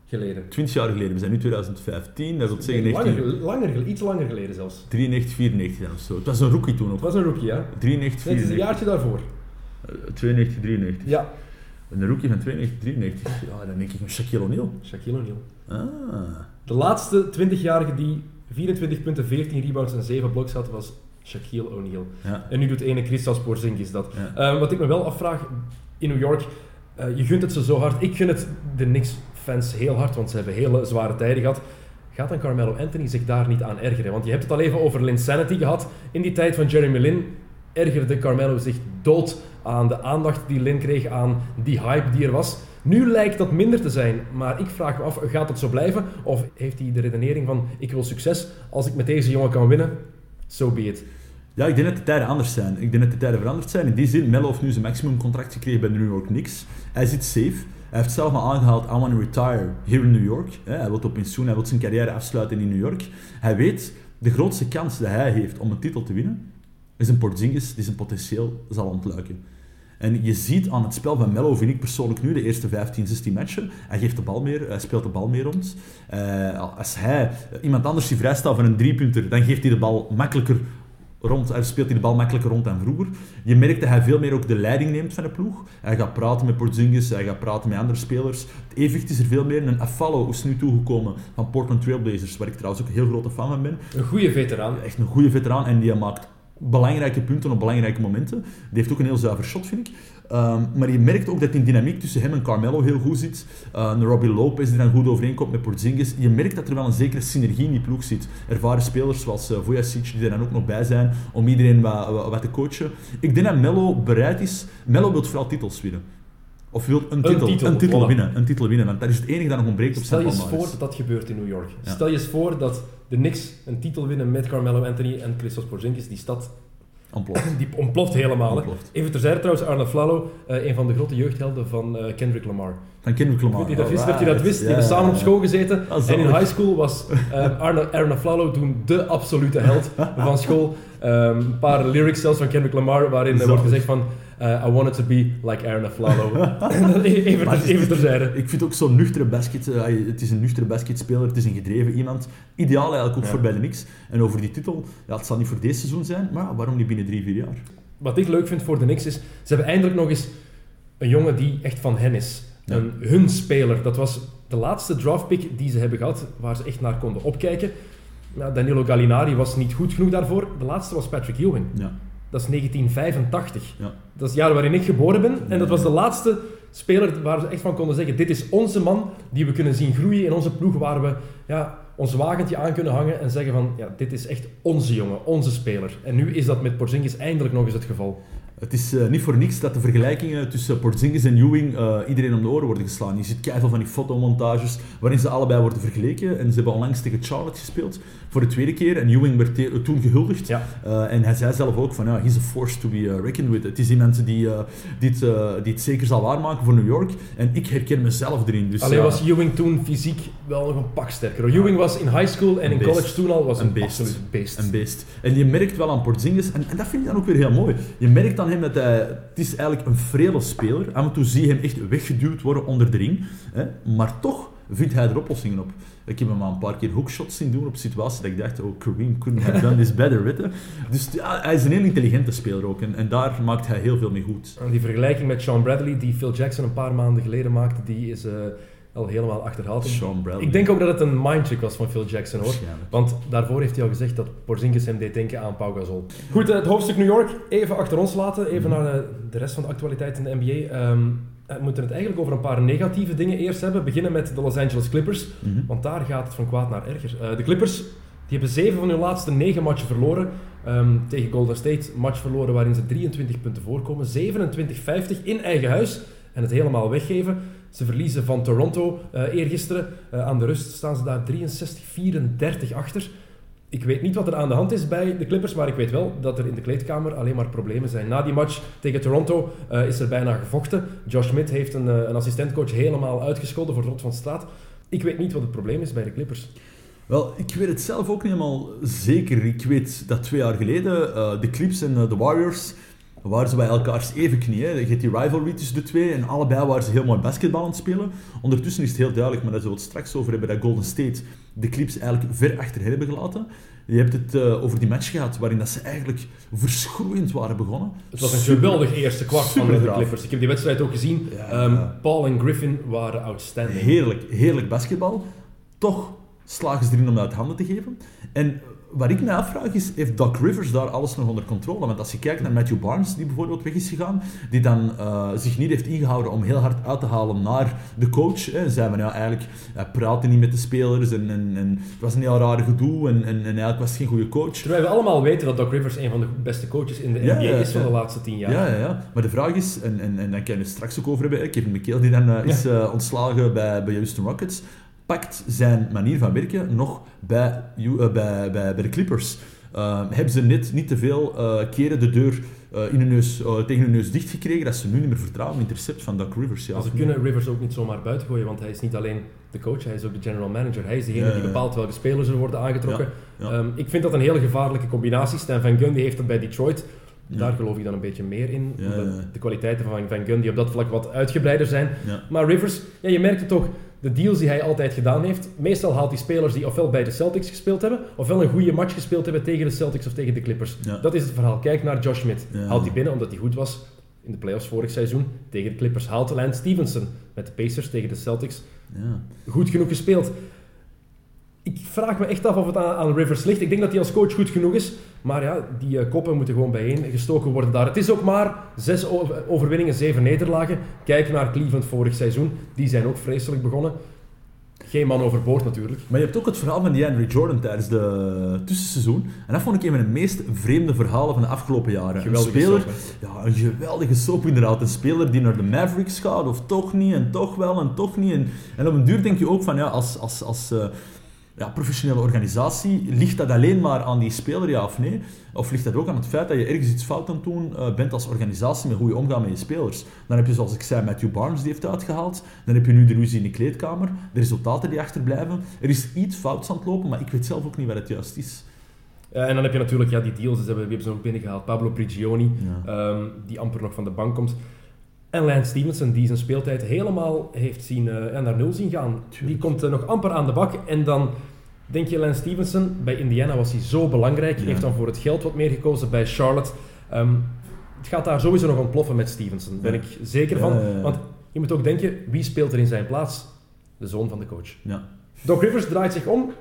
geleden. 20 jaar geleden, we zijn nu 2015, dat wil zeggen langer, 19, gel- langer, iets langer geleden zelfs. 93, 94 of zo. Het was een rookie toen Het ook. was een rookie, ja. 93, Nee, het is een 94. jaartje daarvoor. Eh, 92, 93. Ja. Een rookie van 92, 93. Ja, dan denk ik een Shaquille O'Neal. Shaquille O'Neal. Ah. De laatste 20-jarige die 24 punten, 14 rebounds en 7 blocks had, was Shaquille O'Neal. Ja. En nu doet ene Christos Porzingis dat. Ja. Eh, wat ik me wel afvraag, in New York, eh, je gunt het ze zo hard. Ik gun het de Knicks-fans heel hard, want ze hebben hele zware tijden gehad. Gaat dan Carmelo Anthony zich daar niet aan ergeren? Want je hebt het al even over Linsanity gehad. In die tijd van Jeremy Lin ergerde Carmelo zich dood aan de aandacht die Lin kreeg, aan die hype die er was. Nu lijkt dat minder te zijn, maar ik vraag me af, gaat het zo blijven? Of heeft hij de redenering van, ik wil succes, als ik met deze jongen kan winnen, so be it. Ja, ik denk dat de tijden anders zijn. Ik denk dat de tijden veranderd zijn. In die zin, Melo heeft nu zijn maximumcontract gekregen bij de New York Knicks. Hij zit safe. Hij heeft zelf maar aangehaald, I want to retire here in New York. Hij wil op pensioen, hij wil zijn carrière afsluiten in New York. Hij weet, de grootste kans die hij heeft om een titel te winnen, is een Porzingis die zijn potentieel zal ontluiken. En je ziet aan het spel van Melo, vind ik persoonlijk nu, de eerste 15, 16 matchen, hij geeft de bal meer, hij speelt de bal meer rond. Eh, als hij iemand anders die vrijstaat van een driepunter, dan geeft hij de bal makkelijker rond, hij speelt hij de bal makkelijker rond dan vroeger. Je merkt dat hij veel meer ook de leiding neemt van de ploeg. Hij gaat praten met Porzingis, hij gaat praten met andere spelers. Het evenwicht is er veel meer. En Afalo is nu toegekomen van Portland Trailblazers, waar ik trouwens ook een heel grote fan van ben. Een goede veteraan. Echt een goede veteraan en die maakt belangrijke punten op belangrijke momenten. Die heeft ook een heel zuiver shot, vind ik. Ehm, maar je merkt ook dat die dynamiek tussen hem en Carmelo heel goed zit. Uh, Robbie Lopez die dan goed overeenkomt met Porzingis. Je merkt dat er wel een zekere synergie in die ploeg zit. Ervaren spelers zoals uh, die er dan ook nog bij zijn om iedereen wat, wat, wat te coachen. Ik denk dat Melo bereid is. Melo wil vooral titels winnen. Of wil een titel, titel, een titel voilà. winnen. Een titel winnen, want dat is het enige dat nog ontbreekt op Stel je eens voor dat dat gebeurt in New York. Ja. Stel je eens voor dat de Knicks een titel winnen met Carmelo Anthony en Christos Porzingis. Die stad Ontploft. (clears throat) die ontploft helemaal. Ontploft. Even terzijde trouwens, Arne Flalo, eh, een van de grote jeugdhelden van eh, Kendrick Lamar. Van Kendrick Lamar. Weet je dat wist? Dat je dat wist? Die hebben samen op school gezeten. En in high school was eh, (laughs) Arne, Arne Flalo toen de absolute held van school. (laughs) Ehm, een paar lyrics zelfs van Kendrick Lamar waarin er wordt gezegd van eh, I wanted to be like Arne Flalo. (laughs) (laughs) even, Maar even terzijde. Ik vind ook zo'n nuchtere basket. eh, het is een nuchtere basketspeler, het is een gedreven iemand. Ideaal eigenlijk ook Ja. voor bij de Knicks. En over die titel, ja, het zal niet voor deze seizoen zijn, maar waarom niet binnen drie, vier jaar? Wat ik leuk vind voor de Knicks is, ze hebben eindelijk nog eens een jongen die echt van hen is. Ja. Een, hun speler. Dat was de laatste draftpick die ze hebben gehad, waar ze echt naar konden opkijken. Ja, Danilo Gallinari was niet goed genoeg daarvoor. De laatste was Patrick Ewing. Ja. Dat is 1985. Ja. Dat is het jaar waarin ik geboren ben. En dat was de laatste speler waar ze echt van konden zeggen: dit is onze man die we kunnen zien groeien in onze ploeg, waar we ja, ons wagentje aan kunnen hangen en zeggen van, ja, dit is echt onze jongen, onze speler. En nu is dat met Porzingis eindelijk nog eens het geval. Het is eh, niet voor niks dat de vergelijkingen tussen Porzingis en Ewing eh, iedereen om de oren worden geslaan. Je ziet keihard van die fotomontages waarin ze allebei worden vergeleken. En ze hebben onlangs tegen Charlotte gespeeld voor de tweede keer. En Ewing werd toen gehuldigd. Ja. Eh, en hij zei zelf ook van, ja, he's a force to be reckoned with. Het is iemand die, eh, die, het, die het zeker zal waarmaken voor New York. En ik herken mezelf erin. Dus, Alleen was Ewing toen fysiek wel nog een pak sterker. Ewing was in high school en in beest. college toen al was een, Een beest. absoluut beest. Een beest. En je merkt wel aan Porzingis, en, en dat vind ik dan ook weer heel mooi. Je merkt aan hem dat hij, het is eigenlijk een frele speler. Af en toe zie je hem echt weggeduwd worden onder de ring. Hè? Maar toch vindt hij er oplossingen op. Ik heb hem al een paar keer hookshots zien doen op situaties dat ik dacht, oh, Kareem couldn't have done this better. Dus ja, hij is een heel intelligente speler ook. En, en daar maakt hij heel veel mee goed. En die vergelijking met Sean Bradley, die Phil Jackson een paar maanden geleden maakte, die is eh, al helemaal achterhaald. Sean Bradley. Ik denk ook dat het een mindtrick was van Phil Jackson hoor. Want daarvoor heeft hij al gezegd dat Porzingis hem deed denken aan Pau Gasol. Goed, eh, het hoofdstuk New York even achter ons laten. Even Mhm. naar eh, de rest van de actualiteit in de NBA. Ehm, we moeten het eigenlijk over een paar negatieve dingen eerst hebben. Beginnen met de Los Angeles Clippers. Mhm. Want daar gaat het van kwaad naar erger. Eh, de Clippers die hebben zeven van hun laatste negen matchen verloren. Ehm, tegen Golden State, match verloren waarin ze 23 punten voorkomen. 27-50 in eigen huis. En het helemaal weggeven. Ze verliezen van Toronto eh eergisteren. Eh, aan de rust staan ze daar 63-34 achter. Ik weet niet wat er aan de hand is bij de Clippers, maar ik weet wel dat er in de kleedkamer alleen maar problemen zijn. Na die match tegen Toronto eh, is er bijna gevochten. Josh Smith heeft een, een assistentcoach helemaal uitgescholden voor rot van straat. Ik weet niet wat het probleem is bij de Clippers. Wel, ik weet het zelf ook niet helemaal zeker. Ik weet dat twee jaar geleden de Clips en de Warriors waren ze bij elkaars even knieën. Je hebt die rivalry tussen de twee en allebei waren ze heel mooi basketbal aan het spelen. Ondertussen is het heel duidelijk, maar daar zullen we het straks over hebben, dat Golden State de Clips eigenlijk ver achter hen hebben gelaten. Je hebt het eh, over die match gehad waarin dat ze eigenlijk verschroeiend waren begonnen. Het was een geweldig eerste kwart van de. Clippers. Ik heb die wedstrijd ook gezien. Ja. Ehm, Paul en Griffin waren outstanding. Heerlijk, heerlijk basketbal. Toch slagen ze erin om dat uit handen te geven. En wat ik me afvraag is, heeft Doc Rivers daar alles nog onder controle? Want als je kijkt naar Matthew Barnes, die bijvoorbeeld weg is gegaan, die dan eh, zich niet heeft ingehouden om heel hard uit te halen naar de coach. Hè. Zei van, ja, eigenlijk, hij praatte niet met de spelers en, en, en het was een heel rare gedoe en, en, en eigenlijk was het geen goede coach. Terwijl we allemaal weten dat Doc Rivers een van de beste coaches in de NBA ja, is van ja. de laatste tien jaar. Ja, ja, ja. Maar de vraag is, en, en, en daar kan je het straks ook over hebben, Kevin McHale, die dan eh, is eh, ontslagen bij, bij Houston Rockets, pakt zijn manier van werken nog bij, eh, bij, bij, bij de Clippers. Eh, hebben ze net niet te veel eh, keren de deur eh, in hun neus, tegen hun neus dichtgekregen dat ze nu niet meer vertrouwen in het recept van Doc Rivers. Ja, ze niet? kunnen Rivers ook niet zomaar buiten gooien, want hij is niet alleen de coach, hij is ook de general manager. Hij is degene die bepaalt welke spelers er worden aangetrokken. Ja, ja. Ehm, ik vind dat een hele gevaarlijke combinatie. Stan Van Gundy heeft het bij Detroit. Daar geloof ik dan een beetje meer in. De kwaliteiten van Van Gundy op dat vlak wat uitgebreider zijn. Maar Rivers, ja, je merkt het toch, de deals die hij altijd gedaan heeft. Meestal haalt hij spelers die ofwel bij de Celtics gespeeld hebben, ofwel een goede match gespeeld hebben tegen de Celtics of tegen de Clippers. Ja. Dat is het verhaal. Kijk naar Josh Smith. Ja. Haalt hij binnen omdat hij goed was in de playoffs vorig seizoen tegen de Clippers. Haalt Lance Stevenson met de Pacers tegen de Celtics. Ja. Goed genoeg gespeeld. Ik vraag me echt af of het aan, aan Rivers ligt. Ik denk dat hij als coach goed genoeg is. Maar ja, die eh, koppen moeten gewoon bijeen gestoken worden daar. Het is ook maar zes overwinningen, zeven nederlagen. Kijk naar Cleveland vorig seizoen. Die zijn ook vreselijk begonnen. Geen man overboord natuurlijk. Maar je hebt ook het verhaal van DeAndre Jordan tijdens de tussenseizoen. En dat vond ik een van de meest vreemde verhalen van de afgelopen jaren. Geweldige een speler, soap, ja, een geweldige soap inderdaad. Een speler die naar de Mavericks gaat, of toch niet, en toch wel, en toch niet. En, en op een duur denk je ook van, ja, als, als, als eh, ja, professionele organisatie, ligt dat alleen maar aan die speler, ja of nee? Of ligt dat ook aan het feit dat je ergens iets fout aan het doen eh, bent als organisatie met hoe je omgaat met je spelers? Dan heb je, zoals ik zei, Matthew Barnes die heeft uitgehaald. Dan heb je nu de ruzie in de kleedkamer, de resultaten die achterblijven. Er is iets fouts aan het lopen, maar ik weet zelf ook niet wat het juist is. Eh, en dan heb je natuurlijk ja, die deals, dus hebben, wie hebben ze ook binnengehaald? Pablo Prigioni, Ja. ehm, die amper nog van de bank komt. En Lance Stevenson, die zijn speeltijd helemaal heeft zien, ja, naar nul zien gaan. Die komt eh, nog amper aan de bak. En dan denk je, Lance Stevenson, bij Indiana was hij zo belangrijk. Ja. Heeft dan voor het geld wat meer gekozen bij Charlotte. Ehm, het gaat daar sowieso nog ontploffen met Stevenson, ben Ja. ik zeker van. ja, ja. Want je moet ook denken, wie speelt er in zijn plaats? De zoon van de coach. Ja. Doc Rivers draait zich om.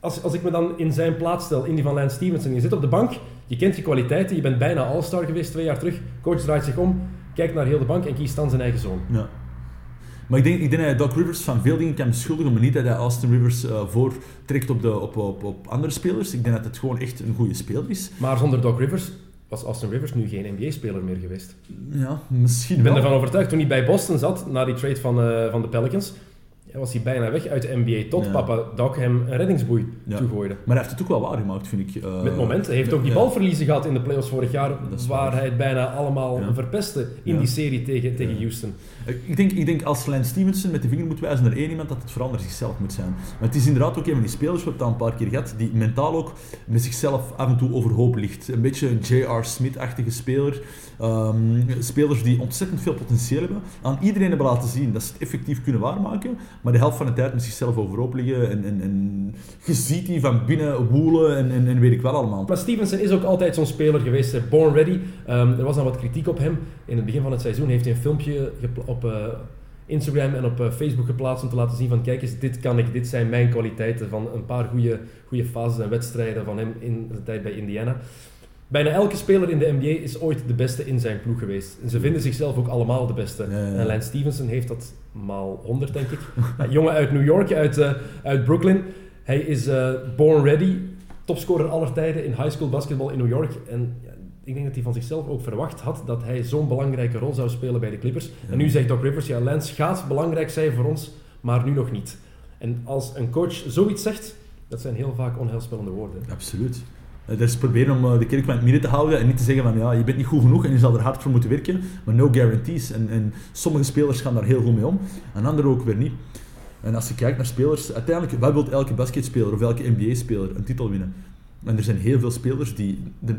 Als, als ik me dan in zijn plaats stel, in die van Lance Stevenson, je zit op de bank, je kent je kwaliteiten, je bent bijna All-Star geweest twee jaar terug, coach draait zich om, kijkt naar heel de bank en kiest dan zijn eigen zoon. Ja. Maar ik denk, ik denk dat Doc Rivers van veel dingen kan beschuldigen, maar niet dat hij Austin Rivers eh voortrekt op, de, op, op, op andere spelers. Ik denk dat het gewoon echt een goede speler is. Maar zonder Doc Rivers was Austin Rivers nu geen NBA-speler meer geweest. Ja, misschien Ik ben wel. ervan overtuigd, toen hij bij Boston zat, na die trade van, eh, van de Pelicans, was hij bijna weg uit de NBA, tot Ja. papa Doc hem een reddingsboei Ja. toegooide. Maar hij heeft het ook wel waargemaakt, vind ik. Eh, Met momenten. Hij heeft ook die balverliezen gehad in de playoffs vorig jaar, waar waar. hij het bijna allemaal verpestte in die serie tegen, tegen. Houston. Ik denk, ik denk als Lance Stevenson met de vinger moet wijzen naar één iemand, dat het vooral zichzelf moet zijn. Maar het is inderdaad ook een van die spelers, we hebben het al een paar keer gehad, die mentaal ook met zichzelf af en toe overhoop ligt. Een beetje een J.R. Smith-achtige speler. Ehm, spelers die ontzettend veel potentieel hebben. Aan iedereen hebben laten zien dat ze het effectief kunnen waarmaken, maar de helft van de tijd met zichzelf overhoop liggen. En, en, en je ziet die van binnen woelen en, en, en weet ik wel allemaal. Maar Stevenson is ook altijd zo'n speler geweest, born ready. Ehm, er was dan wat kritiek op hem. In het begin van het seizoen heeft hij een filmpje gepla- op eh, Instagram en op eh, Facebook geplaatst om te laten zien van kijk eens, dit kan ik, dit zijn mijn kwaliteiten van een paar goede, goede fases en wedstrijden van hem in zijn tijd bij Indiana. Bijna elke speler in de NBA is ooit de beste in zijn ploeg geweest. En ze vinden zichzelf ook allemaal de beste. Ja. En Lance Stevenson heeft dat maal 100, denk ik. (laughs) Jongen uit New York, uit, eh, uit Brooklyn. Hij is eh, born ready, topscorer aller tijden in high school basketbal in New York. En ik denk dat hij van zichzelf ook verwacht had dat hij zo'n belangrijke rol zou spelen bij de Clippers. En nu zegt Doc Rivers, ja, Lance gaat belangrijk zijn voor ons, maar nu nog niet. En als een coach zoiets zegt, dat zijn heel vaak onheilspellende woorden. Absoluut. Eh, Dat is proberen om eh, de kerk van het midden te houden en niet te zeggen van ja, je bent niet goed genoeg en je zal er hard voor moeten werken, maar no guarantees. En, en sommige spelers gaan daar heel goed mee om, en anderen ook weer niet. En als je kijkt naar spelers, uiteindelijk, wat wil elke basketspeler of elke NBA-speler een titel winnen? En er zijn heel veel spelers die de,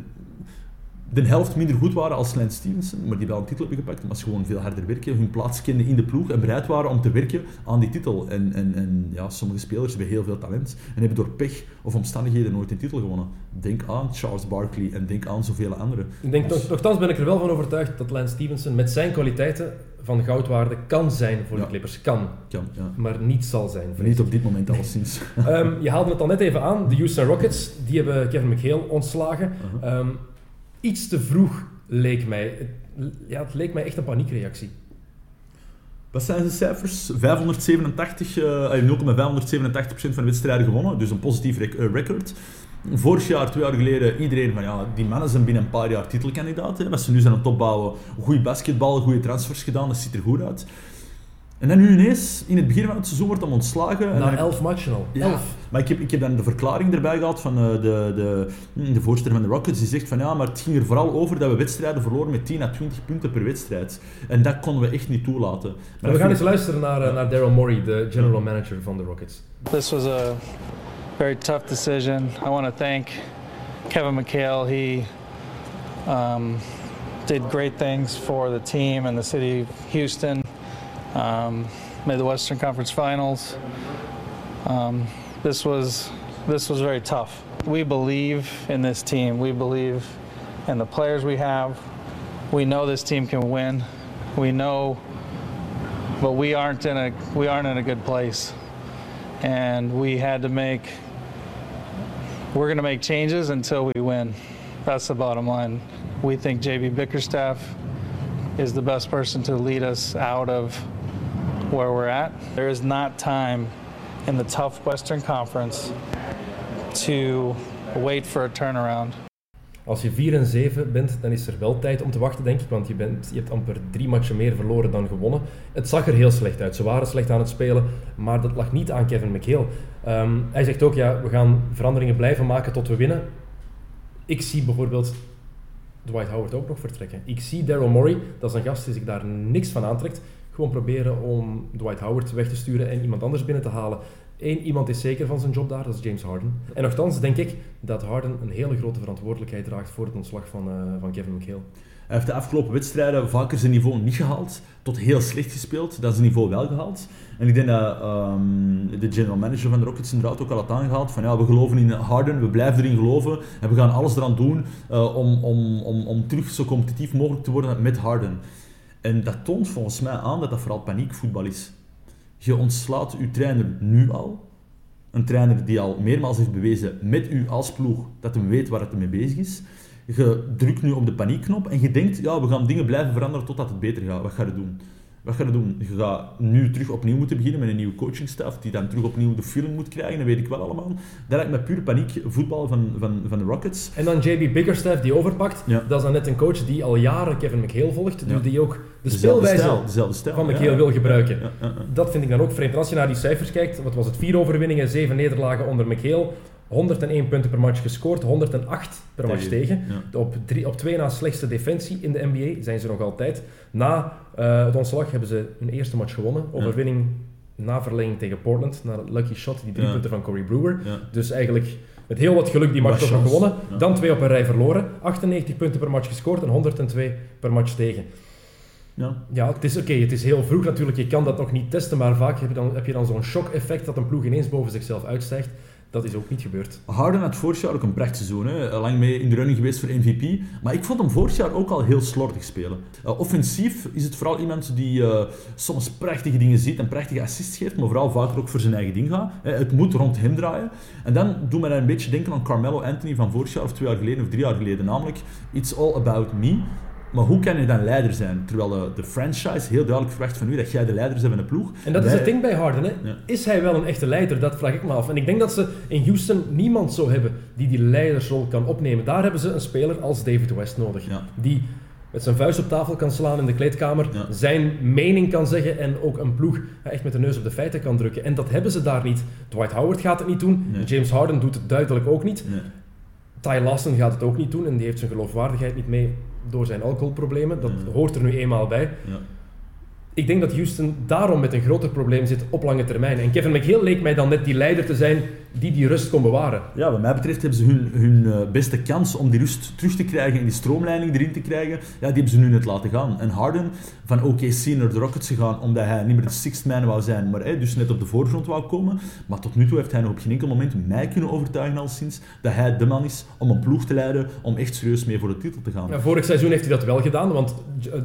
de helft minder goed waren als Lance Stevenson, maar die wel een titel hebben gepakt, maar ze gewoon veel harder werken, hun plaats kenden in de ploeg en bereid waren om te werken aan die titel. En, en, en ja, sommige spelers hebben heel veel talent en hebben door pech of omstandigheden nooit een titel gewonnen. Denk aan Charles Barkley en denk aan zoveel anderen. Ik denk, toch, nogthans ben ik er wel van overtuigd dat Lance Stevenson met zijn kwaliteiten van goudwaarde kan zijn voor Ja. de Clippers. Kan, Kan, ja. maar niet zal zijn. Niet op dit moment alleszins. Ehm, je haalde het al net even aan, de Houston Rockets, die hebben Kevin McHale ontslagen. Uh-huh. Ehm, iets te vroeg leek mij. Ja, het leek mij echt een paniekreactie. Wat zijn de cijfers? 587, eh, eh, 0,587% van de wedstrijden gewonnen, dus een positief eh, record. Vorig jaar, twee jaar geleden, iedereen van ja, die mannen zijn binnen een paar jaar titelkandidaat. Hè. Wat ze nu zijn aan het opbouwen, goede basketbal, goede transfers gedaan, dat ziet er goed uit. En dan nu ineens, in het begin van het seizoen, wordt hem ontslagen. en Na dan- elf matchen al. Ja, Elf. maar ik heb, ik heb dan de verklaring erbij gehad van eh, de, de, de voorzitter van de Rockets. Die zegt van ja, maar het ging er vooral over dat we wedstrijden verloren met 10 à 20 punten per wedstrijd. En dat konden we echt niet toelaten. Maar we gaan eens luisteren naar, eh, naar Daryl Morey, de general manager van de Rockets. This was a very tough decision. I want to thank Kevin McHale. He um, did great things for the team and the city of Houston. Um, made the Western Conference Finals. Um, this was this was very tough. We believe in this team. We believe in the players we have. We know this team can win. We know, but we aren't in a we aren't in a good place and we had to make we're going to make changes until we win that's the bottom line we think jb bickerstaff is the best person to lead us out of where we're at there is not time in the tough western conference to wait for a turnaround Als je 4 en 7 bent, dan is er wel tijd om te wachten, denk ik. Want je, bent, je hebt amper drie matchen meer verloren dan gewonnen. Het zag er heel slecht uit. Ze waren slecht aan het spelen, maar dat lag niet aan Kevin McHale. Ehm, hij zegt ook, ja, we gaan veranderingen blijven maken tot we winnen. Ik zie bijvoorbeeld Dwight Howard ook nog vertrekken. Ik zie Daryl Morey, dat is een gast die zich daar niks van aantrekt. Gewoon proberen om Dwight Howard weg te sturen en iemand anders binnen te halen. Eén iemand is zeker van zijn job daar, dat is James Harden. En nogthans denk ik dat Harden een hele grote verantwoordelijkheid draagt voor het ontslag van, eh, van Kevin McHale. Hij heeft de afgelopen wedstrijden vaker zijn niveau niet gehaald, tot heel slecht gespeeld, dan zijn niveau wel gehaald. En ik denk dat ehm, de general manager van de Rockets inderdaad ook al had aangehaald van ja, we geloven in Harden, we blijven erin geloven en we gaan alles eraan doen eh, om, om, om, om terug zo competitief mogelijk te worden met Harden. En dat toont volgens mij aan dat dat vooral paniekvoetbal is. Je ontslaat uw trainer nu al. Een trainer die al meermaals heeft bewezen met u als ploeg dat hij weet waar het mee bezig is. Je drukt nu op de paniekknop en je denkt, ja, we gaan dingen blijven veranderen totdat het beter gaat. Wat ga je doen? Wat ga je doen? Je gaat nu terug opnieuw moeten beginnen met een nieuwe coachingstaf, die dan terug opnieuw de feeling moet krijgen, dat weet ik wel allemaal. Dat lijkt me puur paniek voetbal van, van, van de Rockets. En dan JB Bickerstaff die overpakt. Ja. Dat is dan net een coach die al jaren Kevin McHale volgt. Ja. Dus die ook de speelwijze stijl, dezelfde stijl. van ja. McHale wil gebruiken. Dat vind ik dan ook vreemd. Als je naar die cijfers kijkt, wat was het? Vier overwinningen, zeven nederlagen onder McHale. 101 punten per match gescoord, 108 per match tegen. Ja. Op, drie, op twee na slechtste defensie in de NBA zijn ze nog altijd. Na eh, het ontslag hebben ze hun eerste match gewonnen. Overwinning na verlenging tegen Portland. Na een lucky shot, die drie Ja. punten van Corey Brewer. Dus eigenlijk met heel wat geluk die match toch nog gewonnen. Dan twee op een rij verloren. 98 punten per match gescoord en 102 per match tegen. Ja. Ja, het is oké, het is heel vroeg natuurlijk, je kan dat nog niet testen, maar vaak heb je dan, heb je dan zo'n shock-effect dat een ploeg ineens boven zichzelf uitstijgt. Dat is ook niet gebeurd. Harden had vorig jaar ook een prachtseizoen. Hè. Lang mee in de running geweest voor MVP. Maar ik vond hem vorig jaar ook al heel slordig spelen. Uh, offensief is het vooral iemand die eh, soms prachtige dingen ziet en prachtige assists geeft, maar vooral vaker ook voor zijn eigen ding gaat. Het moet rond hem draaien. En dan doet dat een beetje denken aan Carmelo Anthony van vorig jaar of twee jaar geleden of drie jaar geleden. Namelijk, it's all about me. Maar hoe kan je dan leider zijn? Terwijl de, de franchise heel duidelijk verwacht van u dat jij de leider bent van de ploeg. En dat is het ding bij Harden. Hè? Ja. Is hij wel een echte leider? Dat vraag ik me af. En ik denk dat ze in Houston niemand zou hebben die die leidersrol kan opnemen. Daar hebben ze een speler als David West nodig. Ja. Die met zijn vuist op tafel kan slaan in de kleedkamer, Ja. zijn mening kan zeggen en ook een ploeg echt met de neus op de feiten kan drukken. En dat hebben ze daar niet. Dwight Howard gaat het niet doen. Nee. James Harden doet het duidelijk ook niet. Nee. Ty Lawson gaat het ook niet doen en die heeft zijn geloofwaardigheid niet mee door zijn alcoholproblemen. Dat Mm. hoort er nu eenmaal bij. Ja. Ik denk dat Houston daarom met een groter probleem zit op lange termijn. En Kevin McHale leek mij dan net die leider te zijn die die rust kon bewaren. Ja, wat mij betreft hebben ze hun, hun eh, beste kans om die rust terug te krijgen en die stroomleiding erin te krijgen. Ja, die hebben ze nu net laten gaan. En Harden van OKC naar de Rockets gegaan omdat hij niet meer de sixth man wou zijn, maar hij dus net op de voorgrond wou komen. Maar tot nu toe heeft hij nog op geen enkel moment mij kunnen overtuigen al sinds dat hij de man is om een ploeg te leiden om echt serieus mee voor de titel te gaan. Ja, vorig seizoen heeft hij dat wel gedaan, want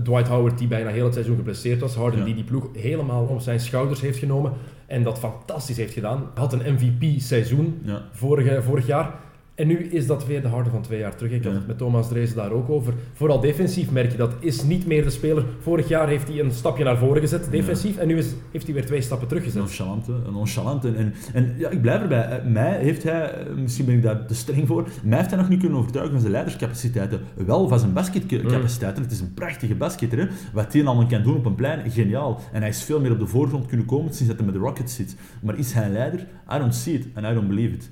Dwight Howard, die bijna heel het seizoen geblesseerd was, Harden Ja. die die ploeg helemaal op zijn schouders heeft genomen en dat fantastisch heeft gedaan. Had een MVP-seizoen Ja. vorig, vorig jaar. En nu is dat weer de Harden van twee jaar terug. Ik had het met Thomas Dreesen daar ook over. Vooral defensief merk je dat is niet meer de speler. Vorig jaar heeft hij een stapje naar voren gezet, defensief. En nu is, heeft hij weer twee stappen teruggezet. Nonchalant. Een nonchalant. En, en, en ja, ik blijf erbij. Eh, Mij heeft hij, eh, misschien ben ik daar te streng voor, mij heeft hij nog niet kunnen overtuigen van zijn leiderscapaciteiten. Wel van zijn basketcapaciteiten. Het is een prachtige basketter. Hè. Wat hij allemaal kan doen op een plein, geniaal. En hij is veel meer op de voorgrond kunnen komen sinds dat hij met de Rockets zit. Maar is hij een leider? I don't see it and I don't believe it.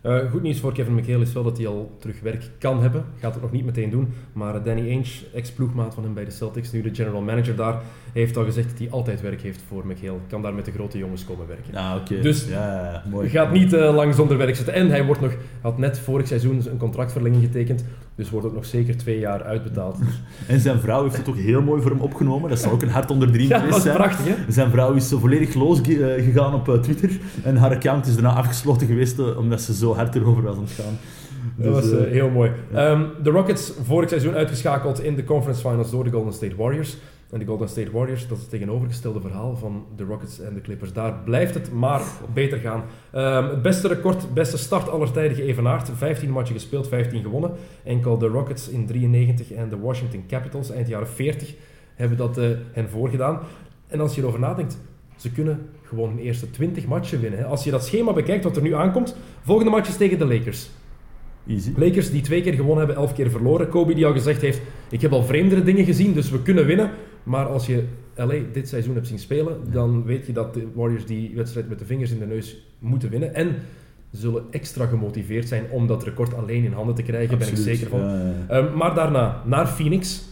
Eh, goed nieuws voor Kevin McHale is wel dat hij al terug werk kan hebben. Gaat het nog niet meteen doen. Maar Danny Ainge, ex-ploegmaat van hem bij de Celtics, nu de general manager daar, heeft al gezegd dat hij altijd werk heeft voor McHale. Kan daar met de grote jongens komen werken. Oké. Dus ja, mooi. Hij gaat niet eh, lang zonder werk zitten. En hij wordt nog, had net vorig seizoen een contractverlenging getekend. Dus wordt ook nog zeker twee jaar uitbetaald. (laughs) En zijn vrouw heeft het ook heel mooi voor hem opgenomen. Dat zal ook een hart onder de riem ja, geweest dat is zijn. prachtig hè? Zijn vrouw is volledig losgegaan op eh, Twitter. En haar account is daarna afgesloten geweest eh, omdat ze zo hard erover was aan het gaan. Dat was Dus, eh, eh, heel mooi. Ehm, de Rockets vorig seizoen uitgeschakeld in de conference finals door de Golden State Warriors. En de Golden State Warriors, dat is het tegenovergestelde verhaal van de Rockets en de Clippers. Daar blijft het maar beter gaan. Ehm, het beste record, beste start aller tijden geëvenaard. 15 matchen gespeeld, 15 gewonnen. Enkel de Rockets in 93 en de Washington Capitals eind jaren 40 hebben dat eh, hen voorgedaan. En als je erover nadenkt, ze kunnen gewoon hun eerste 20 matchen winnen. Hè. Als je dat schema bekijkt wat er nu aankomt, volgende match is tegen de Lakers. Easy. Lakers die twee keer gewonnen hebben, elf keer verloren. Kobe die al gezegd heeft, ik heb al vreemdere dingen gezien, dus we kunnen winnen. Maar als je LA dit seizoen hebt zien spelen, dan weet je dat de Warriors die wedstrijd met de vingers in de neus moeten winnen. En zullen extra gemotiveerd zijn om dat record alleen in handen te krijgen, ben ik Absoluut. zeker van. Ja. Ehm, maar daarna naar Phoenix,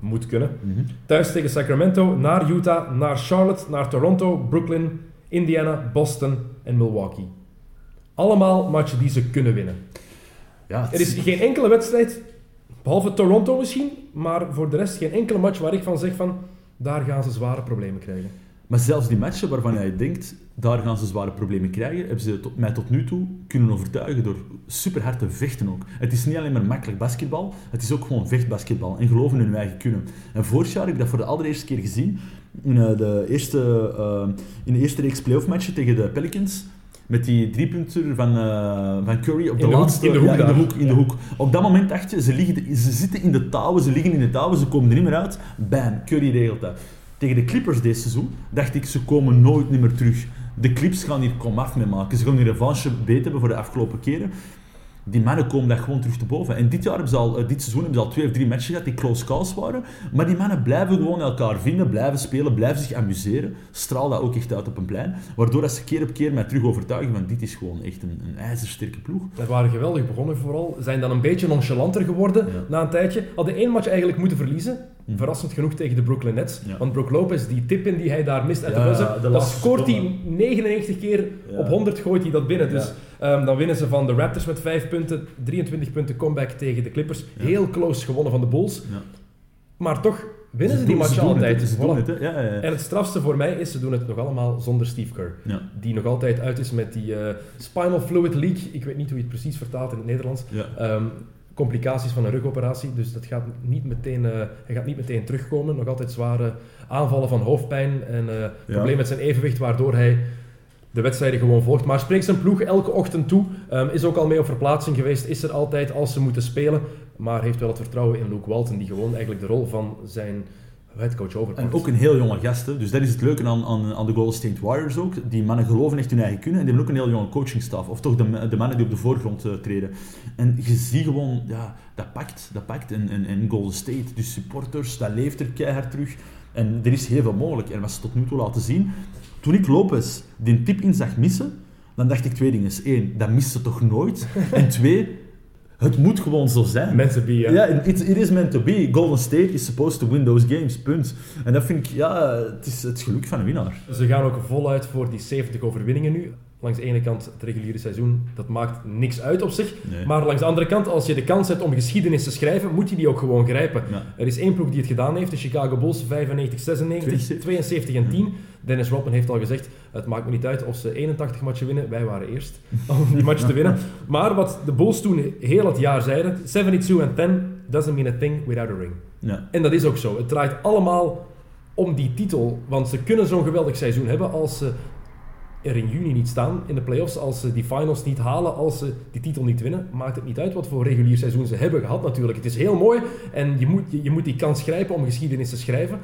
moet kunnen. Mhm. Thuis tegen Sacramento, naar Utah, naar Charlotte, naar Toronto, Brooklyn, Indiana, Boston en Milwaukee. Allemaal matchen die ze kunnen winnen. Ja, Er is geen enkele wedstrijd, behalve Toronto misschien, maar voor de rest geen enkele match waar ik van zeg van, daar gaan ze zware problemen krijgen. Maar zelfs die matchen waarvan jij denkt, daar gaan ze zware problemen krijgen, hebben ze tot, mij tot nu toe kunnen overtuigen door super hard te vechten ook. Het is niet alleen maar makkelijk basketbal, het is ook gewoon vechtbasketbal en geloof in hun eigen kunnen. En vorig jaar heb ik dat voor de allereerste keer gezien in, eh, de, eerste, eh, in de eerste reeks playoff matchen tegen de Pelicans. Met die driepunter van, eh, van Curry op de, In de hoek, laatste... in de hoek ja, in de hoek, in de hoek. Op dat moment dacht je, ze, liggen, ze zitten in de touwen, ze liggen in de touwen, ze komen er niet meer uit. Bam, Curry regelt dat. Tegen de Clippers dit seizoen dacht ik, ze komen nooit meer terug. De Clips gaan hier komaf mee maken. Ze gaan die revanche beter hebben voor de afgelopen keren. Die mannen komen daar gewoon terug te boven. En dit, jaar hebben ze al, eh, dit seizoen hebben ze al twee of drie matches gehad die close calls waren. Maar die mannen blijven gewoon elkaar vinden, blijven spelen, blijven zich amuseren. Straal dat ook echt uit op een plein. Waardoor dat ze keer op keer mij terug overtuigen van dit is gewoon echt een, een ijzersterke ploeg. We waren geweldig begonnen vooral. Zijn dan een beetje nonchalanter geworden Ja. na een tijdje. Hadden één match eigenlijk moeten verliezen. Verrassend genoeg tegen de Brooklyn Nets. Ja. Want Brook Lopez, die tip in die hij daar mist uit Ja, de buzzer, laatste scoort hij seconde. 99 keer op 100 gooit hij dat binnen. Dus ehm, dan winnen ze van de Raptors met 5 punten, 23 punten comeback tegen de Clippers. Heel close gewonnen van de Bulls. Ja. Maar toch winnen ze, die match altijd. Het, Voilà. doen het, hè. Ja, ja, ja. En het strafste voor mij is, ze doen het nog allemaal zonder Steve Kerr. Die nog altijd uit is met die eh, spinal fluid leak. Ik weet niet hoe je het precies vertaalt in het Nederlands. Ja. Complicaties van een rugoperatie, dus dat gaat niet meteen, eh, hij gaat niet meteen terugkomen. Nog altijd zware aanvallen van hoofdpijn en eh probleem met zijn evenwicht, waardoor hij de wedstrijden gewoon volgt. Maar spreekt zijn ploeg elke ochtend toe, ehm, is ook al mee op verplaatsing geweest, is er altijd als ze moeten spelen, maar heeft wel het vertrouwen in Luke Walton, die gewoon eigenlijk de rol van zijn headcoach. En ook een heel jonge gast, hè. dus dat is het leuke aan, aan, aan de Golden State Warriors ook. Die mannen geloven echt hun eigen kunnen en die hebben ook een heel jonge coachingstaf. Of toch de, de mannen die op de voorgrond eh, treden. En je ziet gewoon, ja, dat pakt, dat pakt. En, en Golden State, de supporters, dat leeft er keihard terug. En er is heel veel mogelijk. En wat ze tot nu toe laten zien. Toen ik Lopez die tip in zag missen, dan dacht ik twee dingen. Eén, dat mist ze toch nooit? En twee, het moet gewoon zo zijn. Mensen be, ja. It, it is meant to be. Golden State is supposed to win those games, punt. En dat vind ik, ja, het is het geluk van een winnaar. Ze gaan ook voluit voor die 70 overwinningen nu. Langs de ene kant het reguliere seizoen, dat maakt niks uit op zich. Nee. Maar langs de andere kant, als je de kans hebt om geschiedenis te schrijven, moet je die ook gewoon grijpen. Ja. Er is één ploeg die het gedaan heeft, de Chicago Bulls, 95, 96, 72 en 10. Dennis Rodman heeft al gezegd, het maakt me niet uit of ze 81 matchen winnen, wij waren eerst (laughs) om die match te winnen. Maar wat de Bulls toen heel het jaar zeiden, 72 en 10 doesn't mean a thing without a ring. Ja. En dat is ook zo. Het draait allemaal om die titel. Want ze kunnen zo'n geweldig seizoen hebben als ze er in juni niet staan in de playoffs. Als ze die finals niet halen, als ze die titel niet winnen. Maakt het niet uit wat voor regulier seizoen ze hebben gehad natuurlijk. Het is heel mooi en je moet, je, je moet die kans grijpen om geschiedenis te schrijven.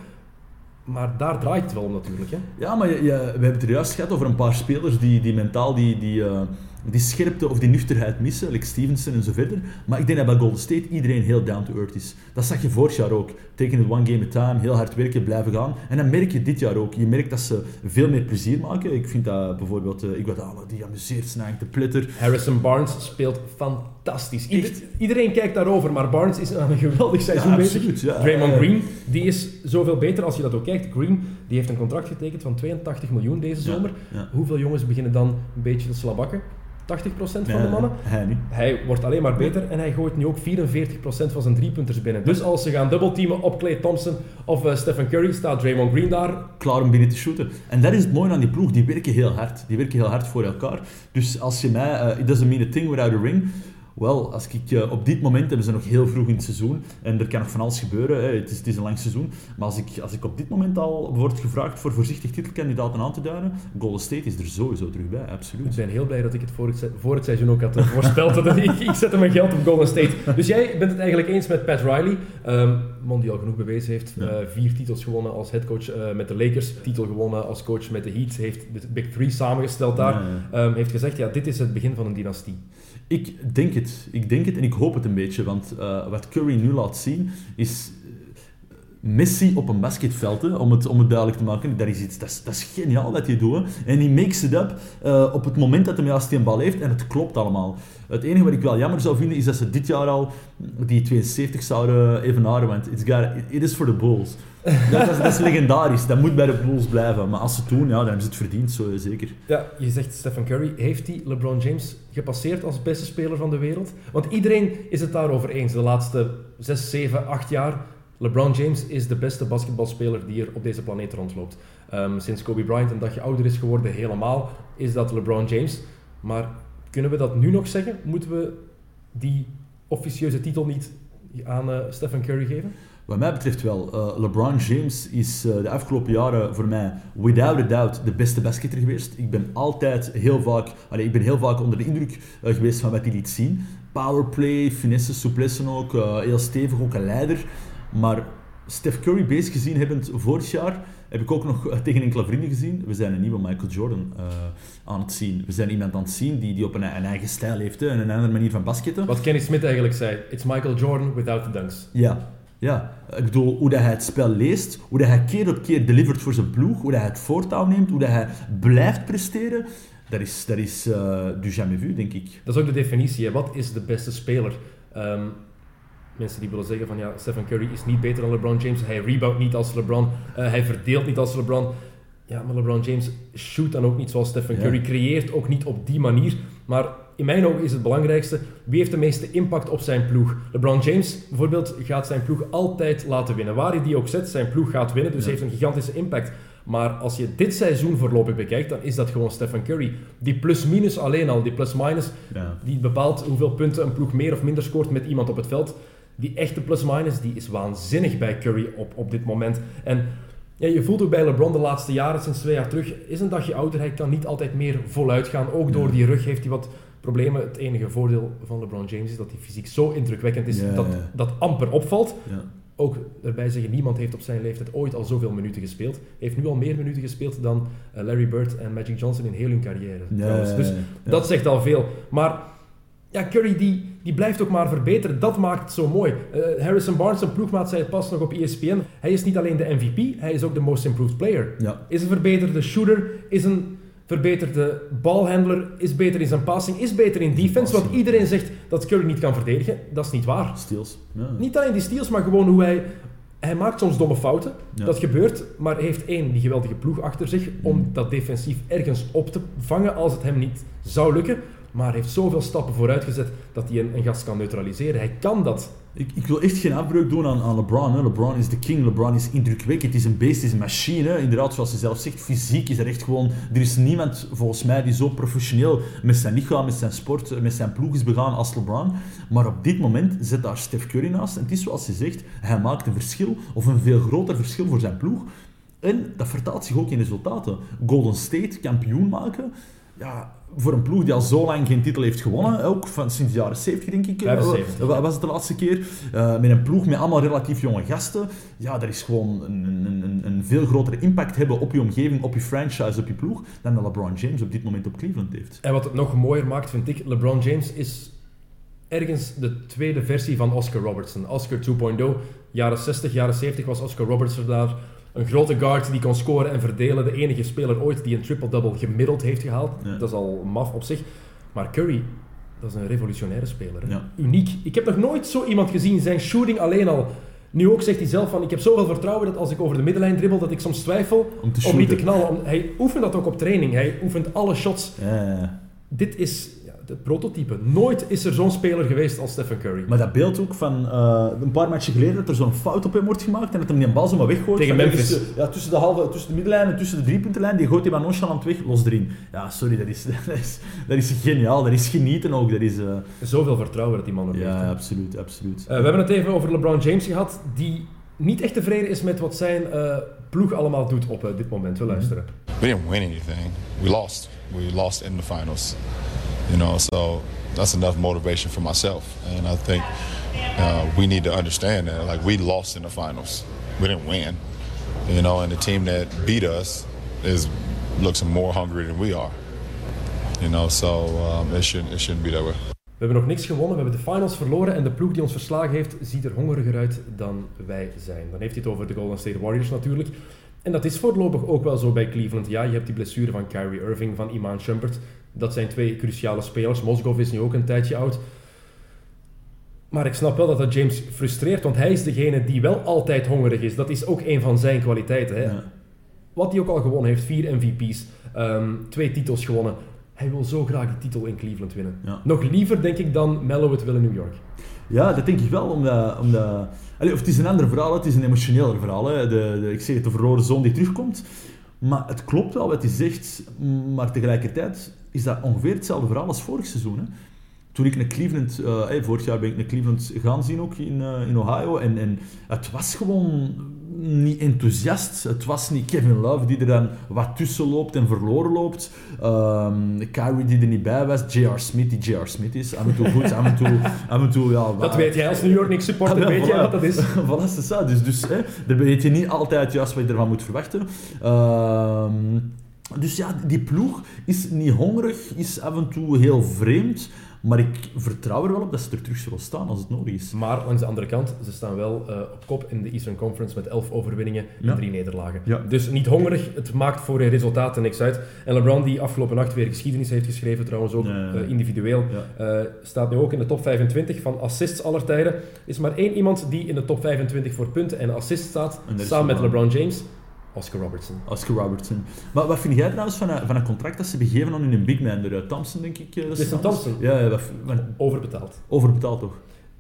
Maar daar draait het wel om natuurlijk. Hè? Ja, maar je, je- we hebben het er juist gehad over een paar spelers die, die mentaal die, die, eh, die scherpte of die nuchterheid missen, like Stevenson en zo verder. Maar ik denk dat bij Golden State iedereen heel down to earth is. Dat zag je vorig jaar ook. Taking it one game at a time, heel hard werken, blijven gaan. En dat merk je dit jaar ook. Je merkt dat ze veel meer plezier maken. Ik vind dat bijvoorbeeld, uh, Iguodala, die amuseert zich eigenlijk te pletter. Harrison Barnes speelt fantastisch. Ieder- iedereen kijkt daarover, maar Barnes is aan een (laughs) geweldig seizoen Ja, bezig. ja. Draymond Green, die is zoveel beter als je dat ook kijkt. Green, die heeft een contract getekend van 82 miljoen deze zomer. ja. Hoeveel jongens beginnen dan een beetje te slabakken? 80% van de mannen. Hij niet. Hij wordt alleen maar beter en hij gooit nu ook 44% van zijn driepunters binnen. Dus als ze gaan dubbelteamen op Clay Thompson of eh, Stephen Curry, staat Draymond Green daar. klaar om binnen te shooten. En dat is het mooie aan die ploeg. Die werken heel hard. Die werken heel hard voor elkaar. Dus als je mij... eh, it doesn't mean a thing without a ring. Wel, als ik, eh, op dit moment hebben ze nog heel vroeg in het seizoen. En er kan nog van alles gebeuren. Hè. Het, is, het is een lang seizoen. Maar als ik, als ik op dit moment al word gevraagd voor voorzichtig titelkandidaten aan te duiden, Golden State is er sowieso terug bij. Ik Absoluut. ben heel blij dat ik het voor het, voor het seizoen ook had eh, voorspeld. (laughs) dat ik, ik zette mijn geld op Golden State. Dus jij bent het eigenlijk eens met Pat Riley. ehm, man die al genoeg bewezen heeft. Ja. eh, vier titels gewonnen als headcoach met de Lakers. Titel gewonnen als coach met de Heat. Heeft de Big Three samengesteld daar. Ja, ja. Ehm, heeft gezegd, ja, dit is het begin van een dynastie. Ik denk het. Ik denk het en ik hoop het een beetje. Want eh, wat Curry nu laat zien is... eh, Messi op een basketveld, om, het, om het duidelijk te maken. Dat is, iets, dat is, dat geniaal wat hij doet. En hij makes it up eh, op het moment dat hij juist die bal heeft. En het klopt allemaal. Het enige wat ik wel jammer zou vinden, is dat ze dit jaar al die 72 zouden evenaren. Want it's got, it is for the Bulls. Dat, is, dat is legendarisch. Dat moet bij de Bulls blijven. Maar als ze het doen, ja, dan hebben ze het verdiend, zo, zeker. Ja, je zegt Stephen Curry. Heeft hij LeBron James gepasseerd als beste speler van de wereld? Want iedereen is het daarover eens. De laatste 6, 7, 8 jaar. LeBron James is de beste basketbalspeler die er op deze planeet rondloopt. Ehm, sinds Kobe Bryant een dagje ouder is geworden, helemaal, is dat LeBron James. Maar kunnen we dat nu nog zeggen? Moeten we die officieuze titel niet aan eh, Stephen Curry geven? Wat mij betreft wel. Eh, LeBron James is eh, de afgelopen jaren voor mij, without a doubt, de beste basketter geweest. Ik ben altijd heel vaak, allee, ik ben heel vaak onder de indruk eh, geweest van wat hij liet zien. Powerplay, finesse, souplesse ook, heel stevig, ook een leider. Maar Steph Curry bezig gezien hebbend vorig jaar, heb ik ook nog tegen enkele vrienden gezien. We zijn een nieuwe Michael Jordan aan het zien. We zijn iemand aan het zien die, die op een, een eigen stijl heeft hè, en een andere manier van basketten. Wat Kenny Smith eigenlijk zei, it's Michael Jordan without the dunks. Ja, ja. Ik bedoel, hoe dat hij het spel leest, hoe dat hij keer op keer delivert voor zijn ploeg, hoe dat hij het voortouw neemt, hoe dat hij blijft presteren, dat is, dat is eh, du jamais vu, denk ik. Dat is ook de definitie. Hè. Wat is de beste speler? Ehm, mensen die willen zeggen van ja, Stephen Curry is niet beter dan LeBron James. Hij rebound niet als LeBron. eh, hij verdeelt niet als LeBron. Ja, maar LeBron James shoot dan ook niet zoals Stephen Ja. Curry. Creëert ook niet op die manier. Maar in mijn ogen is het belangrijkste, wie heeft de meeste impact op zijn ploeg? LeBron James bijvoorbeeld gaat zijn ploeg altijd laten winnen. Waar hij die ook zet, zijn ploeg gaat winnen. Dus Ja. heeft een gigantische impact. Maar als je dit seizoen voorlopig bekijkt, dan is dat gewoon Stephen Curry. Die plus-minus alleen al, die plus-minus, Ja. die bepaalt hoeveel punten een ploeg meer of minder scoort met iemand op het veld. Die echte plus-minus, die is waanzinnig bij Curry op, op dit moment. En ja, je voelt ook bij LeBron de laatste jaren, sinds twee jaar terug, is een dagje ouder. Hij kan niet altijd meer voluit gaan. Ook door die rug heeft hij wat problemen. Het enige voordeel van LeBron James is dat hij fysiek zo indrukwekkend is Ja, dat ja. dat amper opvalt. Ja. Ook erbij zeggen, niemand heeft op zijn leeftijd ooit al zoveel minuten gespeeld. Hij heeft nu al meer minuten gespeeld dan eh, Larry Bird en Magic Johnson in heel hun carrière. Dus dat zegt al veel. Maar ja, Curry die, die blijft ook maar verbeteren. Dat maakt het zo mooi. Eh, Harrison Barnes, zijn ploegmaat, zei het pas nog op ESPN. Hij is niet alleen de MVP, hij is ook de most improved player. Ja. Is een verbeterde shooter, is een verbeterde balhandler, is beter in zijn passing, is beter in defense. Want iedereen zegt dat Curry niet kan verdedigen. Dat is niet waar. Steals. Ja. Niet alleen die steals, maar gewoon hoe hij... Hij maakt soms domme fouten, Ja. dat gebeurt, maar heeft één, die geweldige ploeg achter zich om Mm. dat defensief ergens op te vangen als het hem niet zou lukken. Maar heeft zoveel stappen vooruit gezet dat hij een, een gast kan neutraliseren. Hij kan dat. Ik, ik wil echt geen afbreuk doen aan, aan LeBron. LeBron is de king, LeBron is indrukwekkend, het is een beest, is een machine. Inderdaad, zoals hij zelf zegt, fysiek is er echt gewoon... Er is niemand, volgens mij, die zo professioneel met zijn lichaam, met zijn sport, met zijn ploeg is begaan als LeBron. Maar op dit moment zit daar Steph Curry naast. En het is zoals hij zegt, hij maakt een verschil, of een veel groter verschil voor zijn ploeg. En dat vertaalt zich ook in resultaten. Golden State kampioen maken... Ja, voor een ploeg die al zo lang geen titel heeft gewonnen, ook van sinds de jaren 70 denk ik, eh, 75. wa- was het de laatste keer, eh, met een ploeg met allemaal relatief jonge gasten, ja, dat is gewoon een, een, een, een veel grotere impact hebben op je omgeving, op je franchise, op je ploeg, dan dat LeBron James op dit moment op Cleveland heeft. En wat het nog mooier maakt, vind ik, LeBron James is ergens de tweede versie van Oscar Robertson. Oscar 2.0, jaren 60, jaren 70 was Oscar Robertson daar. Een grote guard die kon scoren en verdelen. De enige speler ooit die een triple-double gemiddeld heeft gehaald. Ja. Dat is al maf op zich. Maar Curry, dat is een revolutionaire speler. Ja. Uniek. Ik heb nog nooit zo iemand gezien. Zijn shooting alleen al. Nu ook zegt hij zelf van, ik heb zoveel vertrouwen dat als ik over de middenlijn dribbel, dat ik soms twijfel Om te om niet te knallen. Om- hij oefent dat ook op training. Hij oefent alle shots Ja, dit is het prototype. Nooit is er zo'n speler geweest als Stephen Curry. Maar dat beeld ook van eh, een paar matchen geleden dat er zo'n fout op hem wordt gemaakt en dat hem die bal zomaar weggooit. Tegen Memphis. ergens, Ja, tussen de, halve, tussen de middenlijn en tussen de driepuntenlijn. Die gooit hij maar nonchalant weg, los erin. Ja, sorry, dat is, (laughs) dat is, dat is geniaal. Dat is genieten ook. Dat is, eh, Zoveel vertrouwen dat die man nog heeft. ja, absoluut, absoluut. Eh, we hebben het even over LeBron James gehad, die niet echt tevreden is met wat zijn eh, ploeg allemaal doet op dit moment. We luisteren. we didn't win anything. We lost. We lost in the finals. You know, so that's enough motivation for myself. And I think uh, we need to understand that. Like we lost in the finals. We didn't win. You know, and the team that beat us is looks more hungry than we are. You know, so um, it shouldn't it shouldn't be that way. We hebben nog niks gewonnen, we hebben de finals verloren en de ploeg die ons verslagen heeft ziet er hongeriger uit dan wij zijn. Dan heeft hij het over de Golden State Warriors natuurlijk. En dat is voorlopig ook wel zo bij Cleveland. Ja, je hebt die blessure van Kyrie Irving, van Iman Shumpert. Dat zijn twee cruciale spelers. Mozgov is nu ook een tijdje oud. Maar ik snap wel dat dat James frustreert, want hij is degene die wel altijd hongerig is. Dat is ook een van zijn kwaliteiten. Hè? Ja. Wat hij ook al gewonnen heeft, vier MVP's, ehm, twee titels gewonnen. Hij wil zo graag die titel in Cleveland winnen. Ja. Nog liever, denk ik, dan Mello het wil in New York. Ja, dat denk ik wel. Omdat, omdat, Allee, of het is een ander verhaal, het is een emotioneler verhaal. Hè. De, de, ik zeg het, de verloren zoon die terugkomt. Maar het klopt wel wat hij zegt, maar tegelijkertijd is dat ongeveer hetzelfde verhaal als vorig seizoen. Hè. toen ik naar Cleveland, eh, hey, vorig jaar ben ik naar Cleveland gaan zien ook in, eh, in Ohio. En, en het was gewoon niet enthousiast. Het was niet Kevin Love die er dan wat tussen loopt en verloren loopt. Ehm Kyrie die er niet bij was. J.R. Smith die J.R. Smith is. Af en toe goed, af en toe... Af en toe ja, Dat weet jij als New York Knicks supporter, Ah, wel, weet jij wat dat is. (laughs) voilà, ça. Dus, dus hè, daar weet je niet altijd juist wat je ervan moet verwachten. Ehm, dus ja, die ploeg is niet hongerig, is af en toe heel vreemd. Maar ik vertrouw er wel op dat ze er terug zullen staan als het nodig is. Maar langs de andere kant, ze staan wel eh, op kop in de Eastern Conference met 11 overwinningen en Ja. 3 nederlagen. Ja. Dus niet hongerig, het maakt voor hun resultaten niks uit. En LeBron, die afgelopen nacht weer geschiedenis heeft geschreven, trouwens ook eh, individueel, Ja. eh, staat nu ook in de top 25 van assists aller tijden. Is maar één iemand die in de top 25 voor punten en assists staat, samen met. LeBron James, Oscar Robertson. Oscar Robertson. Maar wat vind jij trouwens van een, van een contract dat ze hebben gegeven aan hun big man? Er, eh, Thompson, denk ik. eh, dat is- Thompson. Ja, ja wat, wat- Overbetaald. overbetaald toch?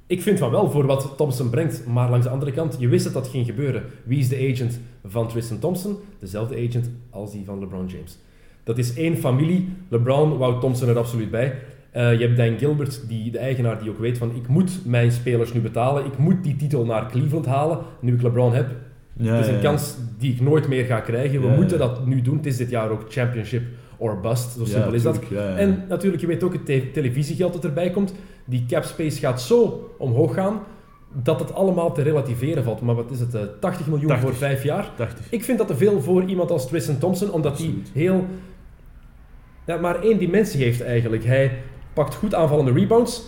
Ik vind van wel voor wat Thompson brengt, maar langs de andere kant, je wist dat dat ging gebeuren. Wie is de agent van Tristan Thompson? Dezelfde agent als die van LeBron James. Dat is één familie. LeBron wou Thompson er absoluut bij. Eh, je hebt Dan Gilbert, die, de eigenaar, die ook weet van ik moet mijn spelers nu betalen. Ik moet die titel naar Cleveland halen, nu ik LeBron heb. Ja, het is een ja, ja. kans die ik nooit meer ga krijgen. We moeten dat nu doen. Het is dit jaar ook championship or bust. Zo simpel is dat. En natuurlijk, je weet ook het te- televisiegeld dat erbij komt. Die cap space gaat zo omhoog gaan dat het allemaal te relativeren valt. Maar wat is het? eh, 80 miljoen 80. voor vijf jaar? 80. Ik vind dat te veel voor iemand als Tristan Thompson, omdat hij heel... Ja, maar één dimensie heeft eigenlijk. Hij pakt goed aanvallende rebounds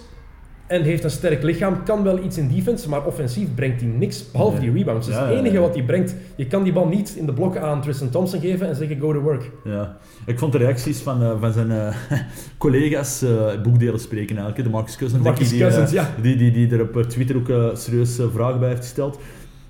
en heeft een sterk lichaam. Kan wel iets in defense, maar offensief brengt hij niks behalve Nee. die rebounds. Dat is Ja, het enige ja. wat hij brengt. Je kan die bal niet in de blokken aan Tristan Thompson geven en zeggen go to work. Ja, ik vond de reacties van, eh, van zijn eh, (laughs) collega's eh, boekdelen spreken eigenlijk. De Marcus Cousins, Marcus die, Cousins, ja. die, die, die er op Twitter ook serieus vragen bij heeft gesteld.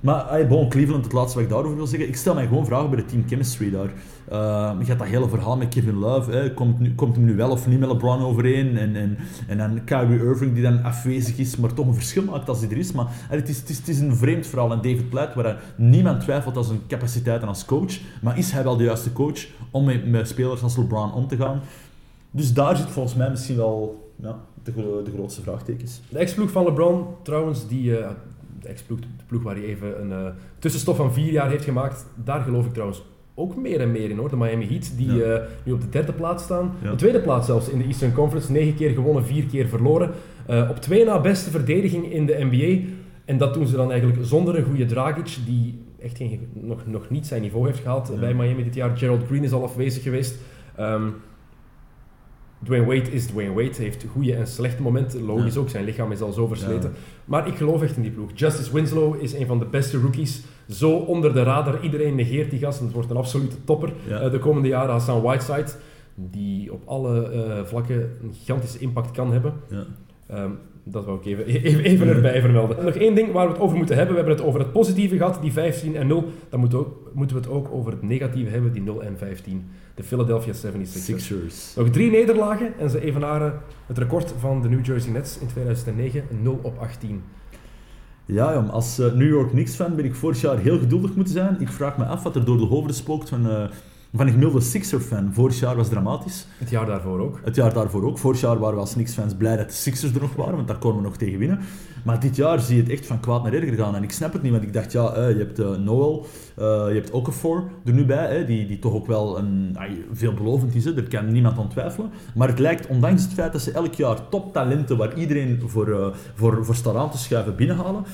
Maar hey, bon, Cleveland, het laatste wat ik daarover wil zeggen. Ik stel mij gewoon vragen bij de team chemistry daar. Eh, je hebt dat hele verhaal met Kevin Love. Hè. Komt, nu, komt hem nu wel of niet met LeBron overeen? En, en, en dan Kyrie Irving die dan afwezig is, maar toch een verschil maakt als hij er is. Maar het, is, het, is, een vreemd verhaal. En David Platt, waar niemand twijfelt aan zijn capaciteiten als coach. Maar is hij wel de juiste coach om met, met spelers als LeBron om te gaan? Dus daar zit volgens mij misschien wel de, de grootste vraagtekens. De ex-ploeg van LeBron, trouwens, die, eh, de ex-ploeg, de ploeg waar hij even een eh, tussenstop van vier jaar heeft gemaakt, daar geloof ik trouwens ook meer en meer in hoor. De Miami Heat, die Ja. eh, nu op de derde plaats staan. Ja. De tweede plaats zelfs in de Eastern Conference. Negen keer gewonnen, vier keer verloren. Eh, op twee na beste verdediging in de NBA. En dat doen ze dan eigenlijk zonder een goede Dragic, die echt geen, nog, nog niet zijn niveau heeft gehaald Ja. bij Miami dit jaar. Gerald Green is al afwezig geweest. Ehm, Dwayne Wade is Dwayne Wade. Hij heeft goede en slechte momenten. Logisch ook, zijn lichaam is al zo versleten. Maar ik geloof echt in die ploeg. Justice Winslow is een van de beste rookies. Zo onder de radar. Iedereen negeert die gast. en Het wordt een absolute topper Ja. eh, de komende jaren. Hassan Whiteside, die op alle eh, vlakken een gigantische impact kan hebben. Ja. Ehm, dat wou ik even, (laughs) even, even erbij vermelden. En nog één ding waar we het over moeten hebben. We hebben het over het positieve gehad, die 15 en 0. Dan moeten we, ook, moeten we het ook over het negatieve hebben, die 0 en 15. De Philadelphia 76ers. Sixers. Nog drie nederlagen en ze evenaren het record van de New Jersey Nets in 2009, 0 op 18. Ja, jong, als eh, New York Knicks-fan ben ik vorig jaar heel geduldig moeten zijn. Ik vraag me af wat er door de hoofden spookt van, eh, van een gemiddelde Sixer-fan. Vorig jaar was dramatisch. Het jaar daarvoor ook. Het jaar daarvoor ook. Vorig jaar waren we als Knicks-fans blij dat de Sixers er nog waren, want daar konden we nog tegen winnen. Maar dit jaar zie je het echt van kwaad naar erger gaan. En ik snap het niet, want ik dacht, ja, eh, je hebt eh, Noel, eh, je hebt Okafor er nu bij, die, die toch ook wel een, veelbelovend is. Hè, daar kan niemand aan twijfelen. Maar het lijkt, ondanks het feit dat ze elk jaar toptalenten, waar iedereen voor, voor, voor staat aan te schuiven, binnenhalen,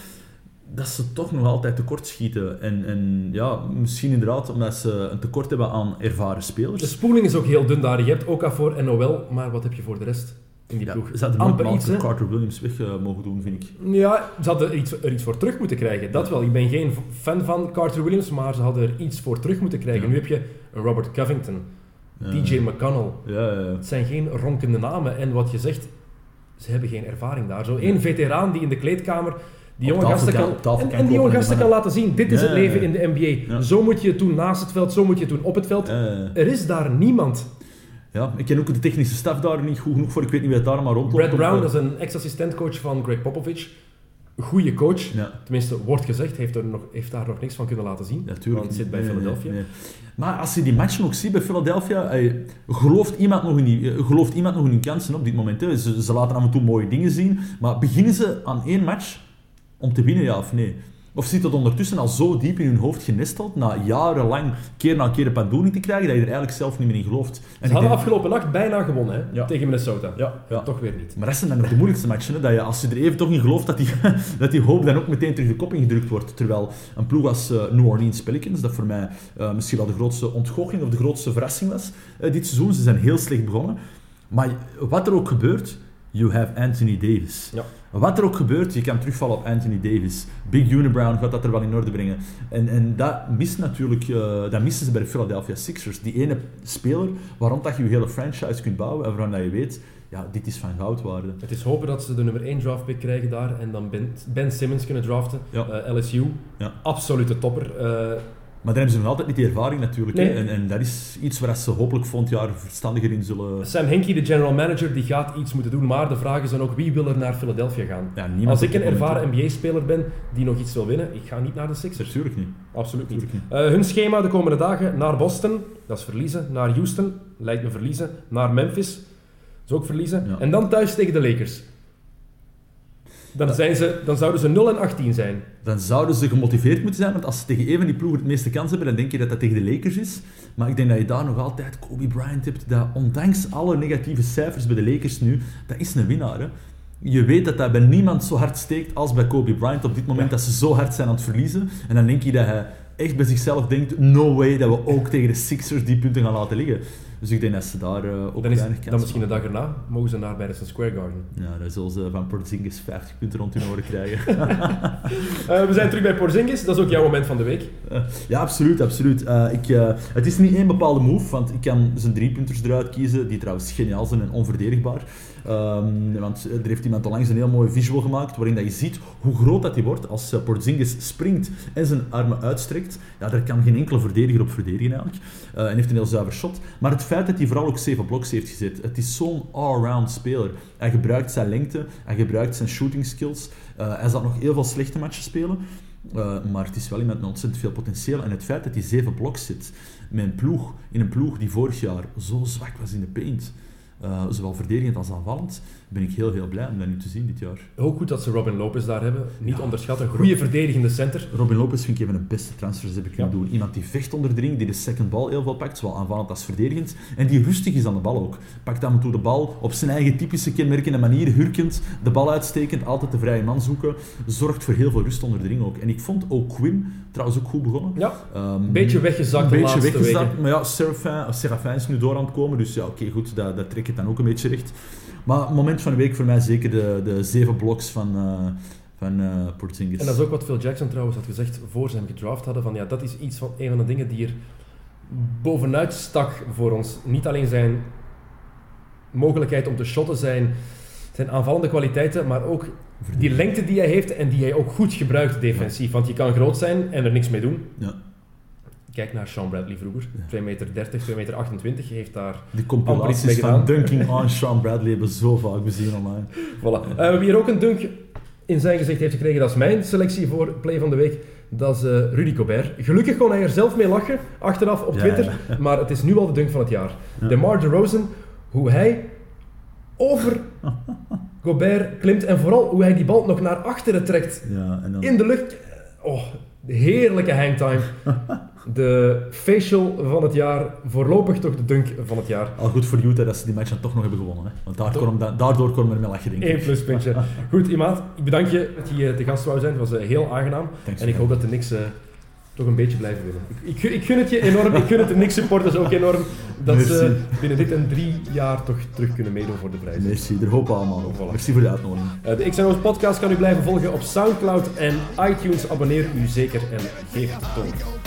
dat ze toch nog altijd tekort schieten. En, en ja, misschien inderdaad omdat ze een tekort hebben aan ervaren spelers. De spoeling is ook heel dun daar. Je hebt Okafor en Noel, maar wat heb je voor de rest in die Ja, ploeg? ze hadden Amper iets? Carter Williams weg eh, mogen doen, vind ik. Ja, ze hadden er iets, er iets voor terug moeten krijgen. Dat wel. Ik ben geen fan van Carter Williams, maar ze hadden er iets voor terug moeten krijgen. Ja. Nu heb je een Robert Covington, Ja. DJ McConnell. Ja, ja, ja. Het zijn geen ronkende namen. En wat je zegt, ze hebben geen ervaring daar. Zo één veteraan die in de kleedkamer die jonge gasten kan- tafel en, en die jonge gasten kan laten zien, dit is Ja, het leven ja, in de NBA. Ja. Zo moet je het doen naast het veld, zo moet je het doen op het veld. Er is daar niemand. Ja, ik ken ook de technische staf daar niet goed genoeg voor. Ik weet niet wie het daar maar rondloopt. Brad Brown, dat is een ex-assistentcoach van Greg Popovich. goede coach. Ja. Tenminste, wordt gezegd, heeft, er nog, heeft daar nog niks van kunnen laten zien. Natuurlijk. want het zit bij Nee, Philadelphia. nee. Maar als je die matchen ook ziet bij Philadelphia, eh, gelooft, iemand nog in die, eh, gelooft iemand nog in hun kansen op dit moment? Hè? Ze, ze laten af en toe mooie dingen zien, maar beginnen ze aan één match om te winnen, ja of nee? Of zit het ondertussen al zo diep in hun hoofd genesteld, na jarenlang keer na keer een pandoering te krijgen, dat je er eigenlijk zelf niet meer in gelooft? En Ze hadden denk- afgelopen nacht bijna gewonnen hè, Ja. tegen Minnesota. Ja, ja. Toch weer niet. Maar dat zijn dan nog de moeilijkste matchen. Hè? Dat je, als je er even toch in gelooft, dat die, (laughs) dat die hoop dan ook meteen terug de kop ingedrukt wordt. Terwijl een ploeg als eh, New Orleans Pelicans, dat voor mij eh, misschien wel de grootste ontgoocheling of de grootste verrassing was eh, dit seizoen. Ze zijn heel slecht begonnen. Maar wat er ook gebeurt, you have Anthony Davis. Ja. Wat er ook gebeurt, je kan terugvallen op Anthony Davis. Big Unibrown gaat dat er wel in orde brengen. En, en dat mist natuurlijk, eh, dat missen ze bij de Philadelphia Sixers. Die ene speler waarom dat je je hele franchise kunt bouwen en waarvan dat je weet, ja, dit is van goud waarde. Het is hopen dat ze de nummer 1 draftpick krijgen daar en dan Ben, ben Simmons kunnen draften. Ja. Eh, LSU, Ja. absolute topper. Eh, Maar dan hebben ze nog altijd niet die ervaring natuurlijk. Nee. En, en dat is iets waar ze hopelijk volgend jaar verstandiger in zullen... Sam Hinkie, de general manager, die gaat iets moeten doen. Maar de vraag is dan ook, wie wil er naar Philadelphia gaan? Ja, niemand Als ik een ervaren NBA-speler ben die nog iets wil winnen, ik ga niet naar de Sixers. Natuurlijk niet. Absoluut niet. Eh, hun schema de komende dagen naar Boston, dat is verliezen. Naar Houston, lijkt me verliezen. Naar Memphis, dat is ook verliezen. Ja. En dan thuis tegen de Lakers. Dan, zijn ze, dan zouden ze 0 en 18 zijn. Dan zouden ze gemotiveerd moeten zijn, want als ze tegen een van die ploegen het meeste kans hebben, dan denk je dat dat tegen de Lakers is. Maar ik denk dat je daar nog altijd Kobe Bryant hebt, dat ondanks alle negatieve cijfers bij de Lakers nu, dat is een winnaar. Hè? Je weet dat dat bij niemand zo hard steekt als bij Kobe Bryant op dit moment, dat ze zo hard zijn aan het verliezen. En dan denk je dat hij echt bij zichzelf denkt, no way dat we ook tegen de Sixers die punten gaan laten liggen. Dus ik denk dat ze daar eh, ook Dan, is, dan misschien de dag erna mogen ze naar Madison Square Garden. Ja, dan zullen ze van Porzingis 50 punten rond hun oren krijgen. (laughs) (laughs) Eh, we zijn terug bij Porzingis, dat is ook jouw moment van de week. Eh, ja, absoluut, absoluut. Ik, het is niet één bepaalde move, want ik kan zijn driepunters eruit kiezen, die trouwens geniaal zijn en onverdedigbaar. Ehm, want er heeft iemand onlangs een heel mooie visual gemaakt, waarin dat je ziet hoe groot dat hij wordt als uh, Porzingis springt en zijn armen uitstrekt. Ja, daar kan geen enkele verdediger op verdedigen eigenlijk. En heeft een heel zuiver shot. Maar het feit dat hij vooral ook zeven blocks heeft gezet, het is zo'n all-round speler. Hij gebruikt zijn lengte, hij gebruikt zijn shooting skills. Eh, hij zal nog heel veel slechte matches spelen. Uh, maar het is wel iemand met ontzettend veel potentieel. En het feit dat hij zeven bloks zit met een ploeg, in een ploeg die vorig jaar zo zwak was in de paint, uh, zowel verdedigend als aanvallend, ben ik heel, heel blij om dat nu te zien dit jaar. Ook goed dat ze Robin Lopez daar hebben. Niet ja. onderschatten. Een goede verdedigende center. Robin Lopez vind ik een van de beste transfers heb ik kunnen ja. doen. Iemand die vecht onder de ring, die de second bal heel veel pakt, zowel aanvallend als verdedigend. En die rustig is aan de bal ook. Pakt af en toe de bal op zijn eigen typische kenmerkende manier, hurkend, de bal uitstekend, altijd de vrije man zoeken. Zorgt voor heel veel rust onder de ring ook. En ik vond ook Quim trouwens ook goed begonnen. Ja, um, een beetje weggezakt Een de beetje laatste weggezakt, weken. maar ja, Serafin, Serafin is nu door aan het komen, dus ja, oké, okay, goed, dat, dat trek ik dan ook een beetje recht. Maar moment van de week voor mij zeker de, de zeven bloks van, uh, van uh, Porzingis. En dat is ook wat Phil Jackson trouwens had gezegd voor ze hem gedraft hadden, van ja, dat is iets van, een van de dingen die er bovenuit stak voor ons. Niet alleen zijn mogelijkheid om te shotten, zijn, zijn aanvallende kwaliteiten, maar ook die lengte die hij heeft en die hij ook goed gebruikt defensief. Want je kan groot zijn en er niks mee doen. Ja. Kijk naar Sean Bradley vroeger. 2 meter 30, 2 meter 28. Hij heeft daar Die compilaties van dunking on Sean Bradley hebben zo vaak bezien online. (laughs) Voilà. Uh, we hebben hier ook een dunk in zijn gezicht heeft gekregen. Dat is mijn selectie voor Play van de Week. Dat is uh, Rudy Gobert. Gelukkig kon hij er zelf mee lachen, achteraf op Twitter. Ja, ja. (laughs) Maar het is nu al de dunk van het jaar. Ja. DeMar DeRozan, hoe hij over (laughs) Gobert klimt en vooral hoe hij die bal nog naar achteren trekt. Dan... In de lucht. Oh, de heerlijke hangtime. De facial van het jaar. Voorlopig toch de dunk van het jaar. Al goed voor Utah dat ze die match dan toch nog hebben gewonnen. Hè? Want daardoor, kon, daardoor kon men met lachen, denk ik. Eén pluspuntje. (laughs) goed, Imaat, ik bedank je dat je te gast wou zijn. Het was uh, heel aangenaam. Thanks en ik hoop dat de Knicks uh, toch een beetje blijven winnen. Ik, ik, ik, gun het je enorm. ik gun het de Knicks supporters ook enorm. Dat Merci. ze binnen dit en drie jaar toch terug kunnen meedoen voor de prijs. Merci, er hopen allemaal op. Voilà. Merci voor de uitnodiging. Uh, de XNO's podcast kan u blijven volgen op Soundcloud en iTunes. Abonneer u zeker en geef het toon.